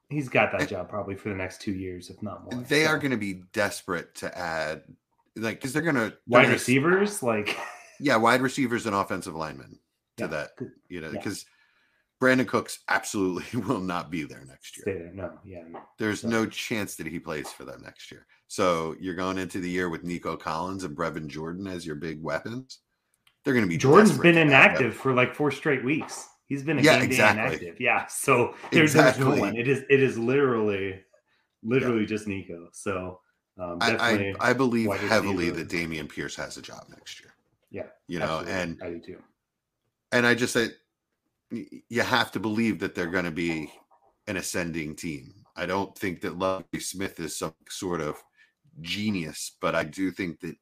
He's got that job probably for the next two years if not more They are going to be desperate to add, like, because they're going to wide receivers? Like Yeah, wide receivers and offensive linemen to Yeah, that, you know, Yeah. because Brandin Cooks absolutely will not be there next year. there. No, yeah, no. There's So- no chance that he plays for them next year. So you're going into the year with Nico Collins and Brevin Jordan as your big weapons. They're going to be Jordan's been inactive for like four straight weeks. He's been a Yeah, game exactly. day inactive. Yeah, so there's, there's no one. It is it is literally, literally just Nico. So um, I, I, I believe heavily receiver. that Dameon Pierce has a job next year. Yeah, You know, absolutely. and I do too. and I just say you have to believe that they're going to be an ascending team. I don't think that Lovie Smith is some sort of genius, but I do think that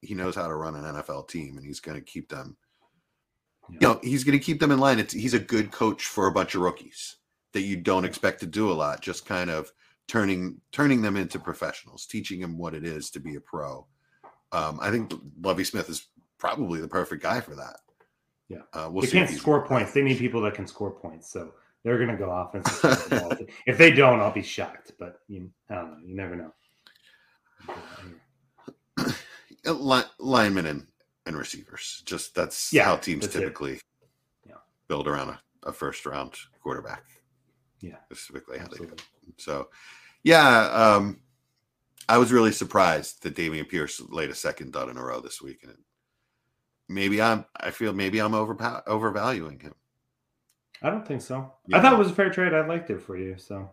he knows how to run an NFL team, and he's going to keep them. Yeah. You know, he's going to keep them in line. It's, he's a good coach for a bunch of rookies that you don't expect to do a lot. Just kind of turning turning them into professionals, teaching them what it is to be a pro. Um, I think Lovie Smith is probably the perfect guy for that. Yeah. uh, we'll they can't score points. They need people that can score points. So they're going to go the if they don't, I'll be shocked. But you, I don't know. You never know. Uh, li- linemen and, and receivers. Just that's Yeah, how teams that's typically Yeah. build around a, a first round quarterback. Yeah, That's typically how they do. So, yeah, um, I was really surprised that Dameon Pierce laid a second dud in a row this week, and maybe I'm. I feel maybe I'm overpow- overvaluing him. I don't think so. Yeah. I thought it was a fair trade. I liked it for you. So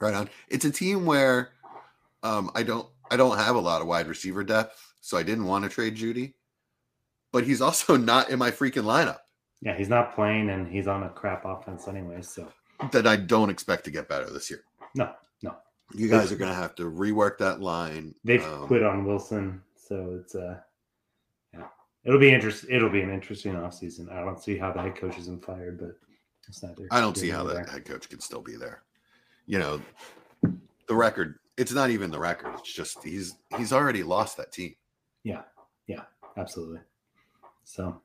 Right on. It's a team where um, I don't. I don't have a lot of wide receiver depth, so I didn't want to trade Jeudy. But he's also not in my freaking lineup. yeah, he's not playing, and he's on a crap offense anyway. So that I don't expect to get better this year. no, no, You guys are going to have to rework that line. they've Um, quit on Wilson. So it's uh, it'll be interesting. It'll be an interesting offseason. I don't see how the head coach isn't fired, but it's not there. I don't see how there. head coach can still be there. You know, the record. It's not even the record. It's just he's he's already lost that team. Yeah, yeah, absolutely. So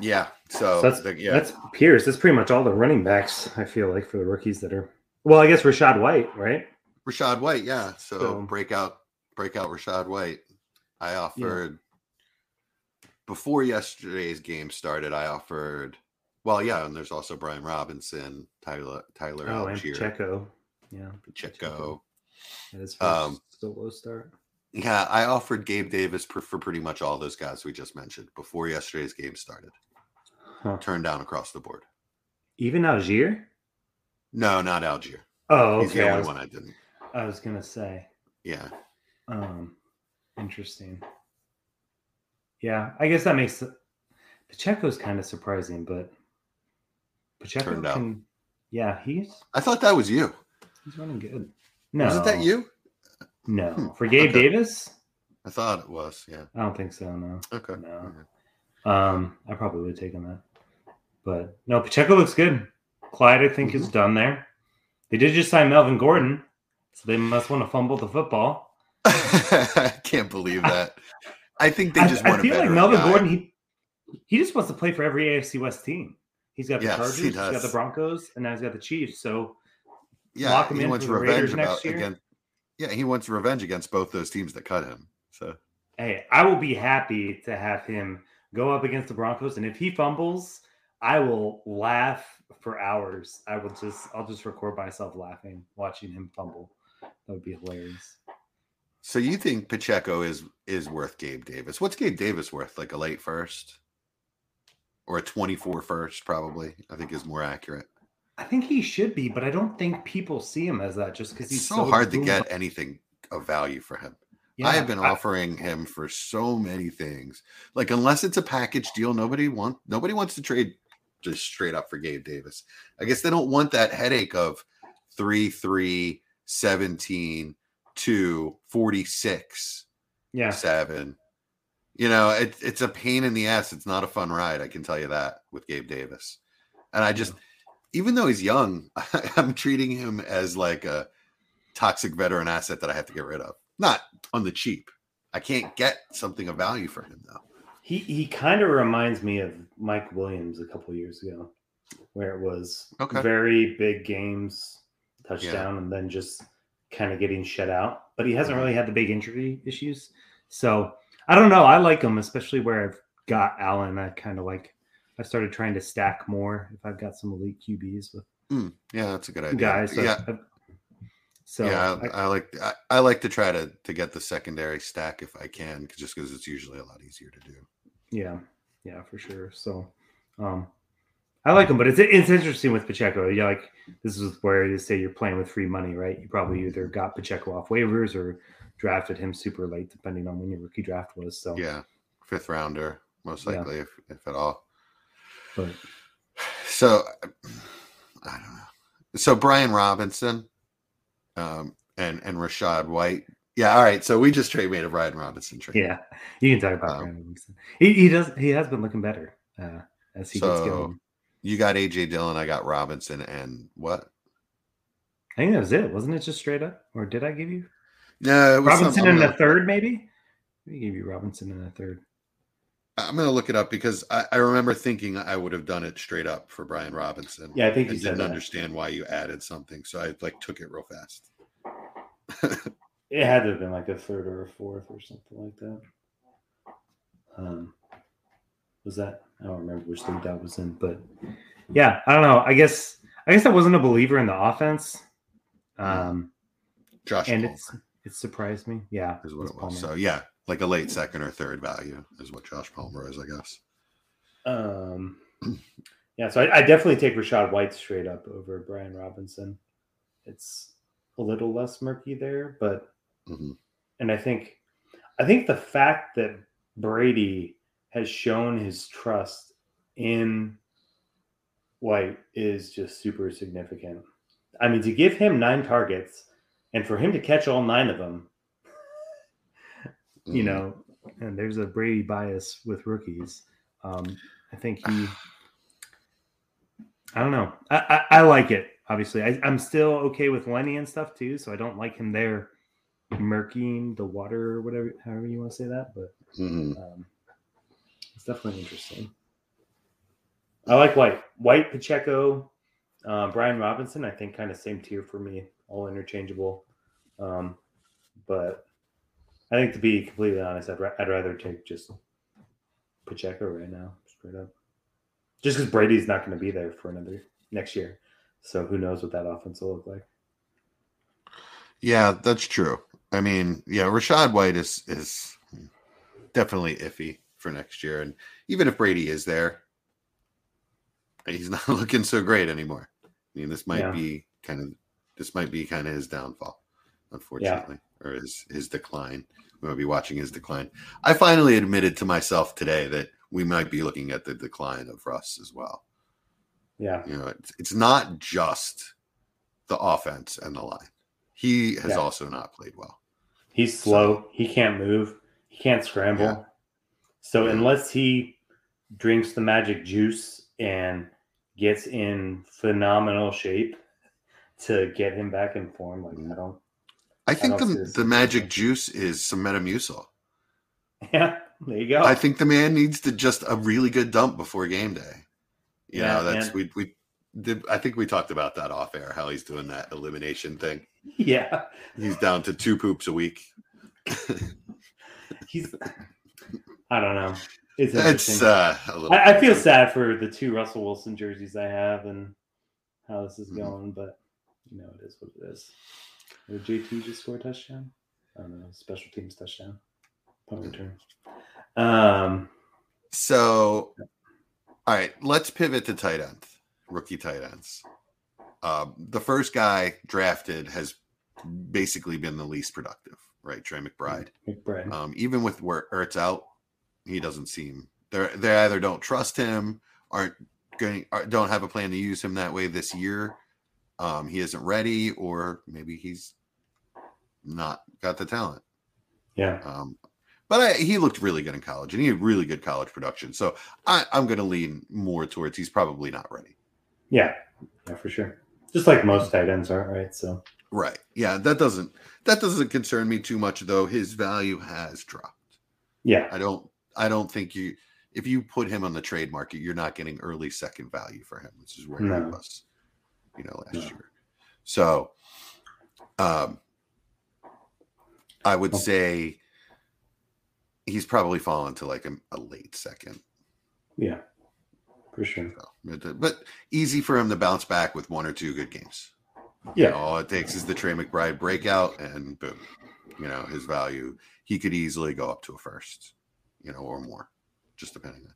Yeah. So, So that's the- yeah. that's Pierce. That's pretty much all the running backs. I feel like for the rookies that are. Well, I guess Rachaad White, right? Rachaad White. Yeah. So, So- breakout breakout Rachaad White. I offered before yesterday's game started. I offered. Well, yeah, and there's also Brian Robinson, Tyler Tyler Oh, and Allgeier, Pacheco. Yeah, Chico. That is first Um, solo start. Yeah, I offered Gabe Davis for, for pretty much all those guys we just mentioned before yesterday's game started. Huh. Turned down across the board. Even Allgeier? No, not Allgeier. Oh, He's the okay. I only was, one I didn't. I was gonna say. Yeah. Um, interesting. Yeah, I guess that makes Pacheco's kind of surprising, but Pacheco Turned out. can. Yeah, he's I thought that was you. he's running good. No, Wasn't that you? No, Hmm, for Gabe okay. Davis, I thought it was. Yeah. I don't think so. No, Okay. No. um, I probably would have taken that, but no, Pacheco looks good. Clyde, I think, Mm-hmm. is done there. They did just sign Melvin Gordon, so they must want to fumble the football. I can't believe that. I think they I, just I want a feel like Melvin guy. Gordon, he he just wants to play for every AFC West team. He's got the Yes, Chargers, he has got the Broncos, and now he's got the Chiefs. So yeah, lock him he in wants for the revenge Raiders next year? against. Yeah, he wants revenge against both those teams that cut him. So hey, I will be happy to have him go up against the Broncos, and if he fumbles, I will laugh for hours. I will just I'll just record myself laughing watching him fumble. That would be hilarious. So you think Pacheco is is worth Gabe Davis? What's Gabe Davis worth? Like a late first? Or a 24 first, probably, I think is more accurate. I think he should be, but I don't think people see him as that just because he's so, hard to get anything of value for him. Yeah, I have been I- offering him for so many things. Like unless it's a package deal, nobody want nobody wants to trade just straight up for Gabe Davis. I guess they don't want that headache of 3 3 17 2 46 yeah, 7. You know, it, it's a pain in the ass. It's not a fun ride, I can tell you that with Gabe Davis. And I just even though he's young, I'm treating him as like a toxic veteran asset that I have to get rid of. Not on the cheap. I can't get something of value for him though. he he kind of reminds me of Mike Williams a couple years ago, where it was Okay. very big games, touchdown, and then just kind of getting shut out. But he hasn't really had the big injury issues. So I don't know. I like him, especially where I've got Allen. I kind of like. I started trying to stack more if I've got some elite QBs with Hmm, yeah, that's a good idea. guys. So, yeah, so yeah, I- I, I like I, I like to try to to get the secondary stack if I can, just because it's usually a lot easier to do. Yeah, yeah, for sure. So, um, I like him, but it's it's interesting with Pacheco. Yeah, like this is where you say you're playing with free money, right? You probably either got Pacheco off waivers or drafted him super late, depending on when your rookie draft was. So, Yeah, fifth rounder most Yeah. likely, if if at all. but So I don't know. So Brian Robinson, um, and and Rashad White. Yeah, all right. So we just trade made a Brian Robinson trade. yeah, you can talk about Um, Brian Robinson. He he does he has been looking better uh, as he gets going. You got AJ Dillon, I got Robinson, and what? I think that was it, wasn't it? Just straight up, or did I give you No, it was Robinson in the third? Maybe I gave you Robinson in the third. I'm gonna look it up because I, I remember thinking I would have done it straight up for Brian Robinson. Yeah, I think you didn't understand why you added something, so I like took it real fast. It had to have been like a third or a fourth or something like that. Um, was that? I don't remember which league that was in, but yeah, I don't know. I guess I guess I wasn't a believer in the offense, um, Josh and Palmer it's it surprised me. Yeah, is what it was. Palmer. So yeah, like a late second or third value is what Josh Palmer is, I guess. Um, yeah, so I, I definitely take Rachaad White straight up over Brian Robinson. It's a little less murky there, but Mhm. and I think I think the fact that Brady has shown his trust in White is just super significant. I mean, to give him nine targets and for him to catch all nine of them, you Mhm. know, and there's a Brady bias with rookies. Um, I think he, I don't know. I, I, I like it. Obviously, I, I'm still okay with Lenny and stuff too. So I don't like him there murking the water or whatever, however you want to say that. But Mhm. um, it's definitely interesting. I like White, White Pacheco, uh, Brian Robinson. I think kind of same tier for me, all interchangeable. Um, but I think to be completely honest, I'd, ra- I'd rather take just Pacheco right now, straight up. Just because Brady's not going to be there for another next year, so who knows what that offense will look like? Yeah, that's true. I mean, yeah, Rachaad White is is definitely iffy for next year, and even if Brady is there, he's not looking so great anymore. I mean, this might Yeah. be kind of this might be kind of his downfall, unfortunately, or his his decline. We might be watching his decline. I finally admitted to myself today that we might be looking at the decline of Russ as well. Yeah, You know, it's, it's not just the offense and the line. He has Yeah. also not played well. he's slow. He can't move. He can't scramble. So unless he drinks the magic juice and gets in phenomenal shape to get him back in form, like mm-hmm. I don't. I think don't the, the magic juice is some Metamucil. Yeah, there you go. I think the man needs to just a really good dump before game day. You Yeah, know, that's we we did. I think we talked about that off air. How he's doing that elimination thing. yeah, He's down to two poops a week. he's. I don't know. it's It's interesting. uh, a little. I, I feel sad for the two Russell Wilson jerseys I have and how this is Mhm. going, but you know it is what it is. Did JT just score a touchdown? I don't know, special teams touchdown. Punt return. Um, So, all right, let's pivot to tight ends, rookie tight ends. Um, the first guy drafted has basically been the least productive, right? Trey McBride. McBride. Um, even with where Ertz out, he doesn't seem they they either don't trust him, aren't going, don't have a plan to use him that way this year. Um, he isn't ready, or maybe he's not got the talent. yeah. Um, but I, he looked really good in college, and he had really good college production. So I, I'm going to lean more towards he's probably not ready. Yeah. Yeah, for sure. Just like most tight ends are, right? So Right? Yeah, that doesn't that doesn't concern me too much, though. His value has dropped. yeah. I don't I don't think you if you put him on the trade market, you're not getting early second value for him, which is where he was, you know, last No. year. So, um, I would say he's probably fallen to like a, a late second. Yeah. For sure. So, but, but easy for him to bounce back with one or two good games. Yeah. All it takes is the Trey McBride breakout, and boom, you know his value. He could easily go up to a first, you know, or more, just depending on.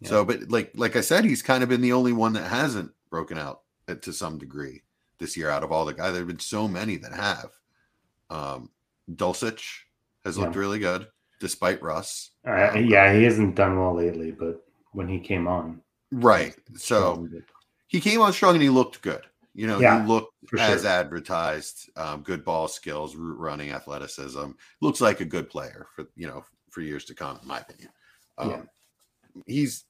Yeah. So, but like like I said, he's kind of been the only one that hasn't broken out to some degree this year. Out of all the guys, there have been so many that have. Um, Dulcich has looked really good despite Russ. Uh, Um, yeah, he hasn't done well lately, but when he came on, Right. So he came on strong and he looked good. You know, Yeah, he looked as sure. advertised. Um, good ball skills, route running, athleticism. Looks like a good player for you know for years to come, in my opinion. Um, Yeah. He's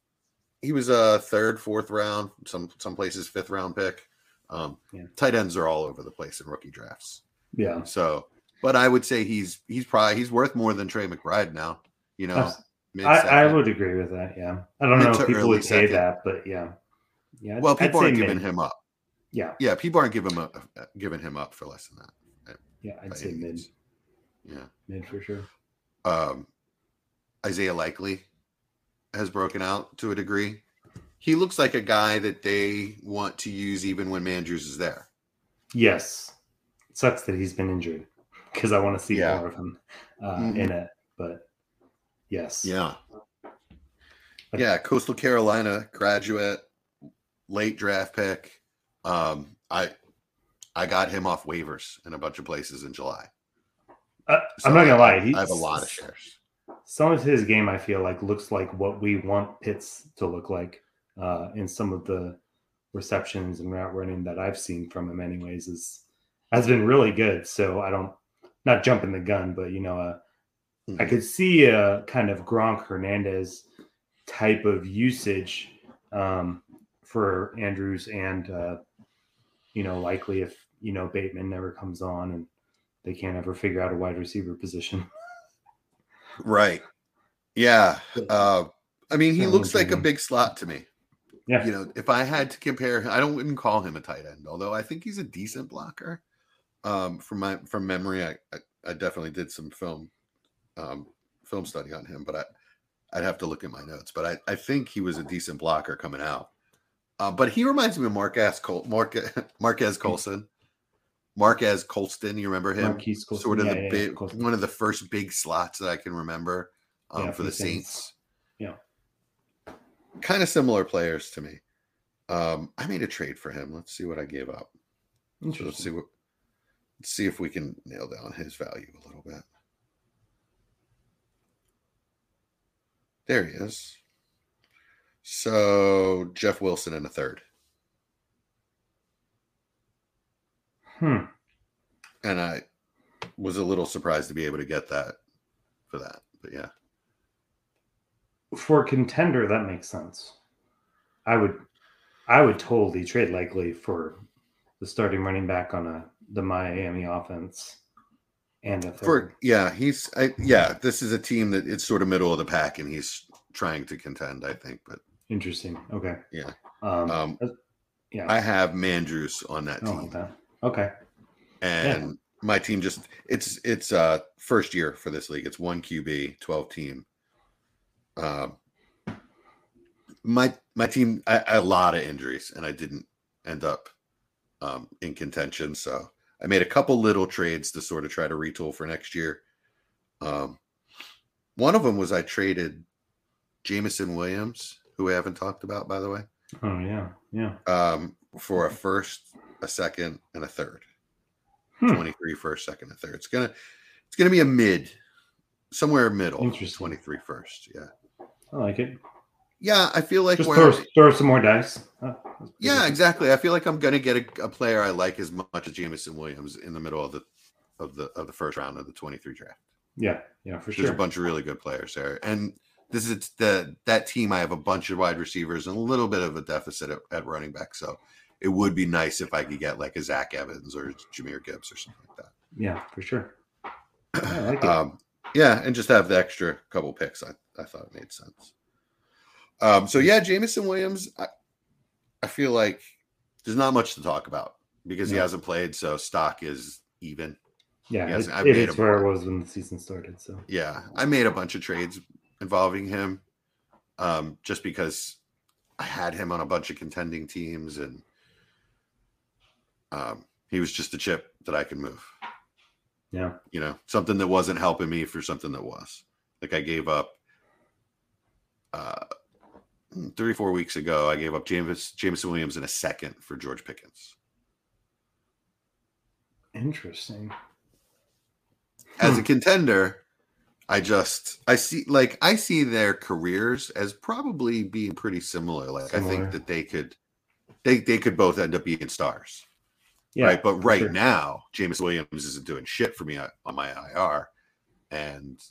he was a third, fourth round, some some places fifth round pick. Um, Yeah. Tight ends are all over the place in rookie drafts. yeah. So, but I would say he's he's probably he's worth more than Trey McBride now. You know, I, I would agree with that. Yeah. I don't Mid know if people would second. that, but yeah. Yeah. I'd- Well, I'd people aren't giving mid. him up. Yeah. Yeah, people aren't giving him up, giving him up for less than that. Yeah. I'd say mid. Yeah. Mid for sure. Um, Isaiah Likely has broken out to a degree. He looks like a guy that they want to use even when Mandrews is there. Yes. It sucks that he's been injured because I want to see Yeah. more of him uh, Mhm. in it. But yes. Yeah. Yeah, Coastal Carolina graduate, late draft pick. Um, I I got him off waivers in a bunch of places in July. Uh, So I'm not gonna lie. I have a lot of shares. Some of his game, I feel like, looks like what we want Pitts to look like uh, in some of the receptions and route running that I've seen from him. Anyways, is has been really good. So I don't not jumping the gun, but you know, uh, I Mhm. could see a kind of Gronk Hernandez type of usage um, for Andrews and uh, you know, likely if you know Bateman never comes on and they can't ever figure out a wide receiver position. Right. Yeah. Uh, I mean, he looks like a big slot to me. Yeah. You know, if I had to compare, I don't wouldn't call him a tight end, although I think he's a decent blocker. Um, from my from memory, I, I I definitely did some film um film study on him, but I I'd have to look at my notes. But I, I think he was a decent blocker coming out. Uh, but he reminds me of Marquez Col Marque, Marquez Colson. Marques Colston, you remember him? Marquise Colston, Sort of yeah, the yeah, big Colston. one of the first big slots that I can remember um, Yeah, for the Saints. Saints. Yeah. Kind of similar players to me. Um, I made a trade for him. Let's see what I gave up. So let's see what let's see if we can nail down his value a little bit. There he is. So Jeff Wilson in a third. Hmm. And I was a little surprised to be able to get that for that. But yeah. For a contender, that makes sense. I would, I would totally trade likely for the starting running back on a the Miami offense and a third. For yeah, he's I, yeah, this is a team that it's sort of middle of the pack and he's trying to contend, I think. But Interesting. Okay. Yeah. Um. um yeah. I have Mandrews on that oh, team. okay. Okay. and my team just it's it's uh first year for this league it's one qb 12 team um my my team a lot of injuries, and I didn't end up um, in contention. So I made a couple little trades to sort of try to retool for next year. Um, one of them was I traded Jameson Williams, who we haven't talked about, by the way. Oh yeah, yeah. Um, for a first, a second, and a third. Hmm. 23 first, second, and third. It's gonna it's gonna be a mid, somewhere middle. Interesting. 23 first. Yeah. I like it. Yeah, I feel like just throw, throw some more dice. Yeah, exactly. I feel like I'm gonna get a, a, player I like as much as Jameson Williams in the middle of the of the of the first round of the 23 draft. Yeah, yeah, for There's sure. There's a bunch of really good players there, and this is the that team. I have a bunch of wide receivers and a little bit of a deficit at, at running back. So it would be nice if I could get like a Zach Evans or Jahmyr Gibbs or something like that. Yeah, for sure. I like um, yeah, and just have the extra couple picks. I, I thought it made sense. Um, so yeah, Jameson Williams, I, I feel like there's not much to talk about because he hasn't played, so stock is even. Yeah, it, it is where it was when the season started. So yeah, I made a bunch of trades involving him, um, just because I had him on a bunch of contending teams, and um, he was just a chip that I could move. Yeah, you know, something that wasn't helping me for something that was. Like I gave up. Uh, three four weeks ago, I gave up James Jameson Williams in a second for George Pickens. Interesting. As a hmm. contender, I just I see like I see their careers as probably being pretty similar. Like similar. I think that they could they they could both end up being stars. Yeah, right. But right sure. now, James Williams isn't doing shit for me on my IR. And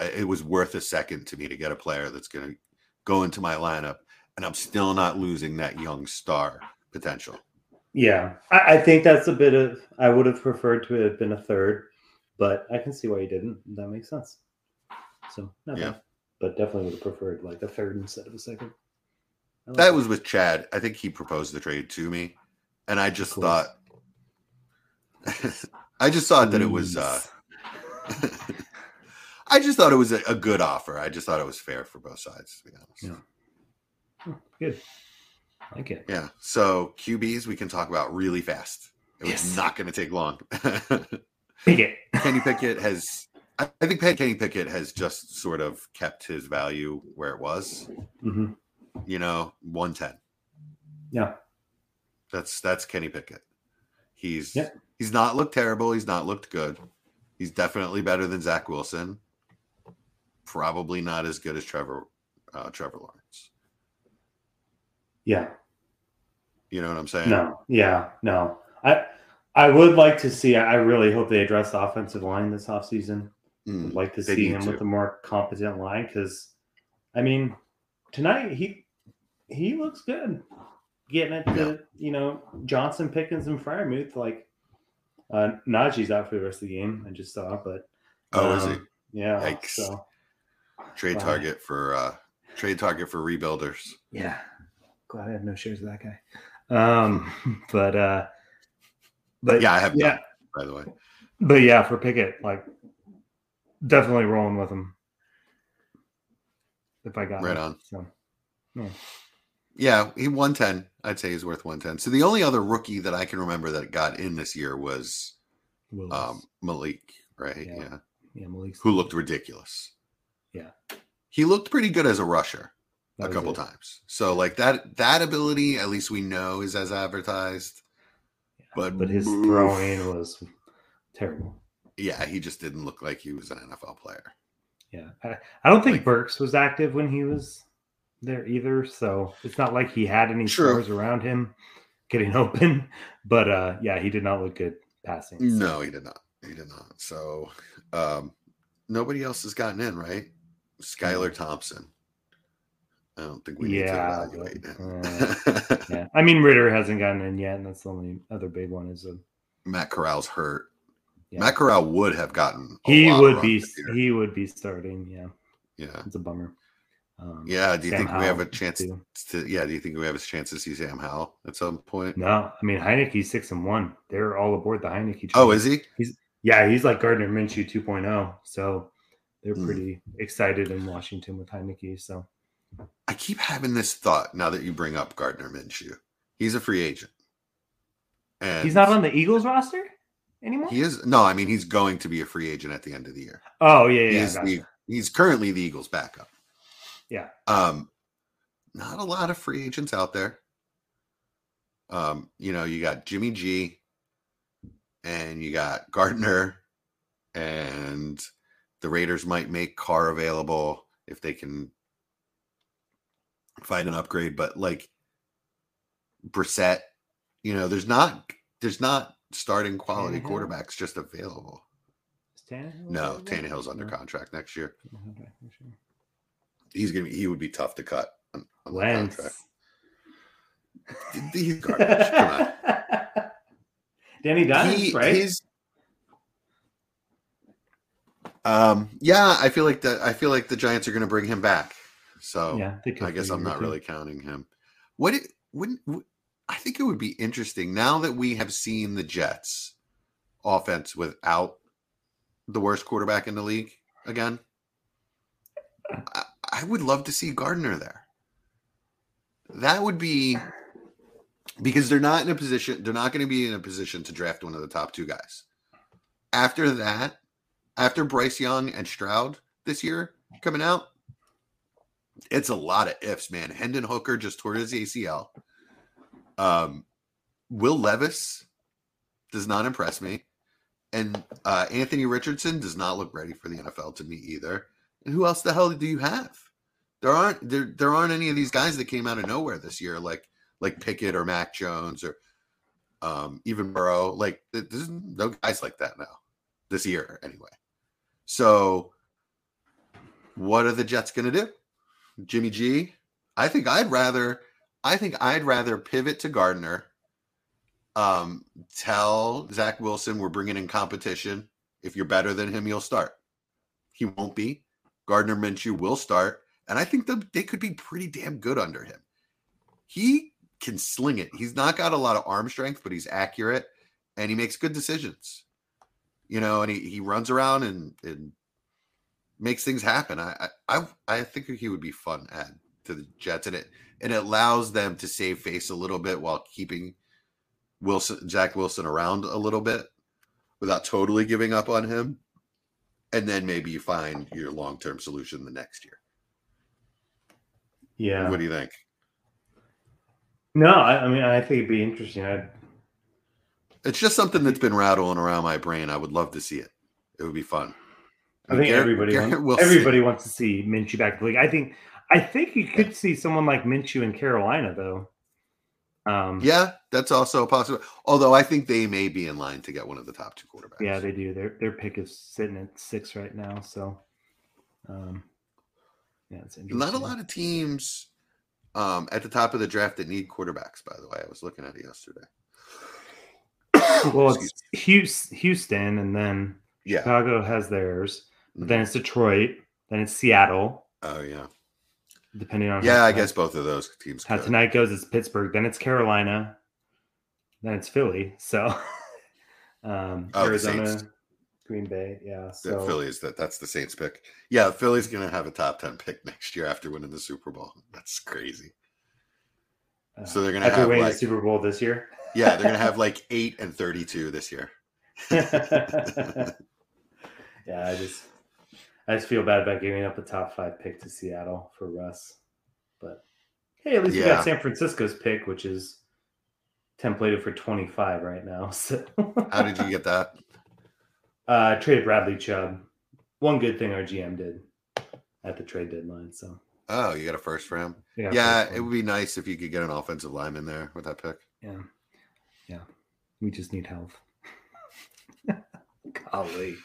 it was worth a second to me to get a player that's going to go into my lineup, and I'm still not losing that young star potential. Yeah, I, I think that's a bit of. I would have preferred to have been a third, but I can see why you didn't. That makes sense. So yeah, bad. but definitely would have preferred like a third instead of a second. Like that, that was with Chad. I think he proposed the trade to me, and I just thought. I just thought that it was. uh I just thought it was a, a, good offer. I just thought it was fair for both sides, to be honest. Yeah. Oh, good. I like it. Yeah. So QBs we can talk about really fast. It yes. was not going to take long. Pickett. Kenny Pickett has I think Kenny Pickett has just sort of kept his value where it was. Mm-hmm. You know, 110. Yeah. That's that's Kenny Pickett. He's yeah. He's not looked terrible. He's not looked good. He's definitely better than Zach Wilson probably not as good as Trevor uh, Trevor Lawrence. Yeah. You know what I'm saying? No. Yeah. No. I I would like to see. I really hope they address the offensive line this offseason. Mm, I'd like to see him to. with a more competent line because, I mean, tonight he he looks good. Getting it to yeah. you know Johnson, Pickens, and Freiermuth. Like uh Najee's out for the rest of the game. I just saw, but oh, um, is he? Um, yeah. Yikes. So Trade target for uh trade target for rebuilders. Yeah. Glad I have no shares of that guy. Um, but uh but yeah, I have yeah, by the way. But yeah, for Pickett, like definitely rolling with him. If I got right him. on. So yeah. Yeah, he 110. I'd say he's worth 110. So the only other rookie that I can remember that got in this year was um, Malik, right? Yeah. Yeah, yeah Malik. Who looked ridiculous. Yeah. He looked pretty good as a rusher a couple it. times. So like that that ability, at least we know is as advertised. Yeah, but but his oof. throwing was terrible. Yeah, he just didn't look like he was an NFL player. Yeah. I, I don't think like, Burks was active when he was there either. So it's not like he had any stars around him getting open. But uh yeah, he did not look good passing. So. No, he did not. He did not. So um nobody else has gotten in, right? Skylar Thompson. I don't think we yeah, need to evaluate. Uh, yeah, I mean Ridder hasn't gotten in yet, and that's the only other big one is a Matt Corral's hurt. Yeah. Matt Corral would have gotten. He would be. He would be starting. Yeah. Yeah. It's a bummer. Um, yeah. Do you Sam think Howell we have a chance too. to? Yeah. Do you think we have a chance to see Sam Howell at some point? No. I mean Heinicke's six and one. They're all aboard the Heinicke. Train. Oh, is he? He's yeah. He's like Gardner Minshew 2.0. So they're mm. pretty excited in Washington with Heinicke. So I keep having this thought now that you bring up Gardner Minshew. He's a free agent. And He's not on the Eagles roster anymore. He is no, I mean he's going to be a free agent at the end of the year. oh yeah, yeah. he's gotcha. he's currently the Eagles backup. Yeah. Um not a lot of free agents out there. Um, you know, you got Jimmy G and you got Gardner and the Raiders might make Carr available if they can find an upgrade, but like Brissett, you know, there's not there's not starting quality Tannehill? quarterbacks just available. Is Tannehill No, available? Tannehill's under No. contract next year. Okay, sure. He's gonna be he would be tough to cut on, on the contract. He's garbage. Come on. Danny Dimes, He- right? His, um, yeah, I feel like that. I feel like the Giants are going to bring him back. So yeah, I guess I'm not really counting him. What it wouldn't I think it would be interesting now that we have seen the Jets offense without the worst quarterback in the league again. I, I would love to see Gardner there. That would be because they're not in a position, they're not going to be in a position to draft one of the top two guys. After that, after Bryce Young and Stroud this year coming out, it's a lot of ifs, man. Hendon Hooker just tore his ACL. Um, Will Levis does not impress me, and uh, Anthony Richardson does not look ready for the NFL to me either. Who else the hell do you have? There aren't there there aren't any of these guys that came out of nowhere this year, like like Pickett or Mac Jones or um, even Burrow. Like there's no guys like that now this year, anyway. So, what are the Jets going to do? Jimmy G. I think I'd rather. I think I'd rather pivot to Gardner. Um, tell Zach Wilson we're bringing in competition. If you're better than him, you'll start. He won't be. Gardner Minshew will start, and I think they could be pretty damn good under him. He can sling it. He's not got a lot of arm strength, but he's accurate and he makes good decisions. You know, and he, he runs around and, and makes things happen. I, I I I think he would be fun add to the Jets, and it and it allows them to save face a little bit while keeping Wilson Zach Wilson around a little bit without totally giving up on him. And then maybe you find your long term solution the next year. yeah. What do you think? No, I, I mean, I think it'd be interesting. I'd, It's just something that's been rattling around my brain. I would love to see it. It would be fun. I think Garrett- everybody Garrett wants, everybody wants to see Minshew back in the league. I think I think you could see someone like Minshew in Carolina though. Um, Yeah, that's also a possibility. Although I think they may be in line to get one of the top two quarterbacks. yeah, they do. Their their pick is sitting at six right now. So, um, yeah, it's interesting. Not a lot of teams um, at the top of the draft that need quarterbacks. By the way, I was looking at it yesterday. Well, Excuse it's Houston, Houston, and then Yeah. Chicago has theirs. But Mhm. then it's Detroit. Then it's Seattle. Oh yeah. Depending on Yeah, I guess both of those teams. how could. tonight goes. It's Pittsburgh. Then it's Carolina. Then it's Philly. So, um, Oh, Arizona, Green Bay. Yeah. The So Phillies that that's the Saints pick. Yeah, Philly's gonna have a top ten pick next year after winning the Super Bowl. That's crazy. uh, So they're gonna after have winning like the Super Bowl this year. yeah, they're gonna have like eight and thirty-two this year. yeah, I just I just feel bad about giving up a top five pick to Seattle for Russ. But hey, at least we got San Francisco's pick, which is templated for 25 right now. So How did you get that? uh traded Bradley Chubb. One good thing our GM did at the trade deadline. So Oh, you got a first for him. yeah, Yeah, it would be nice if you could get an offensive lineman there with that pick. yeah. Yeah. We just need health. Golly.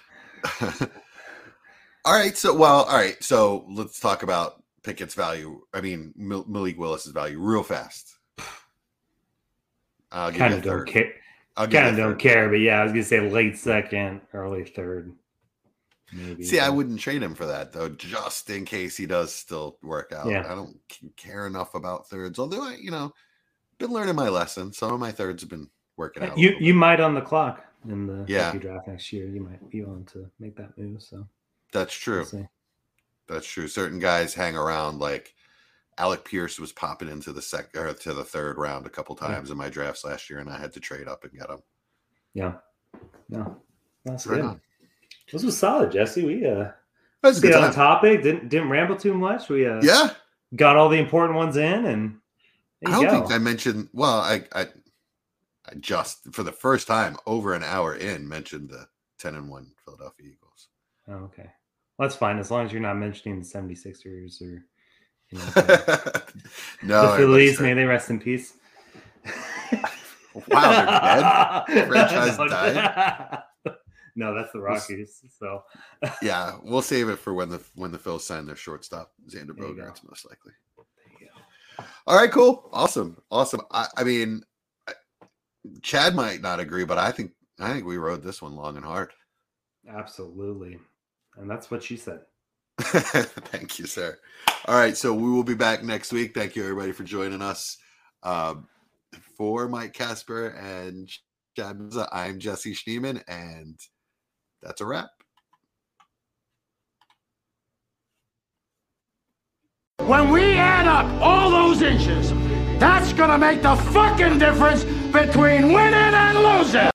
All right, so well, all right, so let's talk about Pickett's value. I mean, Mal- Malik Willis's value, real fast. I'll give Kind you a of don't care. You Kind of don't care, but yeah, I was gonna say late second, early third. Maybe. See, I wouldn't trade him for that though, just in case he does still work out. Yeah. I don't care enough about thirds, although I, you know, been learning my lesson. Some of my thirds have been working eh, out. You you might on the clock in the Yeah. draft next year. You might be willing to make that move. So That's true. That's true. Certain guys hang around like Alec Pierce was popping into the second or to the third round a couple times in my drafts last year, and I had to trade up and get him. Yeah. yeah, That's Right good. on. This was solid, Jesse. We uh That's a good stayed on topic. Didn't didn't ramble too much. We uh Yeah, got all the important ones in and I don't go. think I mentioned. Well, I, I, I just for the first time over an hour in mentioned the ten and one Philadelphia Eagles. Oh, okay. That's fine as long as you're not mentioning the 76ers or you know, the, no, the Phillies. May they rest in peace. Wow, they're dead. Franchise no, died? No, that's the Rockies. So yeah, we'll save it for when the when the Phils sign their shortstop, Xander There you go. Bogaerts, most likely. All right, cool, awesome, awesome. I, I mean, I- Chad might not agree, but I think I think we rode this one long and hard. absolutely, and that's what she said. Thank you, sir. All right, so we will be back next week. Thank you, everybody, for joining us. Um, for Mike Casper and Chad, Mizza, I'm Jesse Schneeman, and that's a wrap. When we add up all those inches, that's gonna make the fucking difference between winning and losing.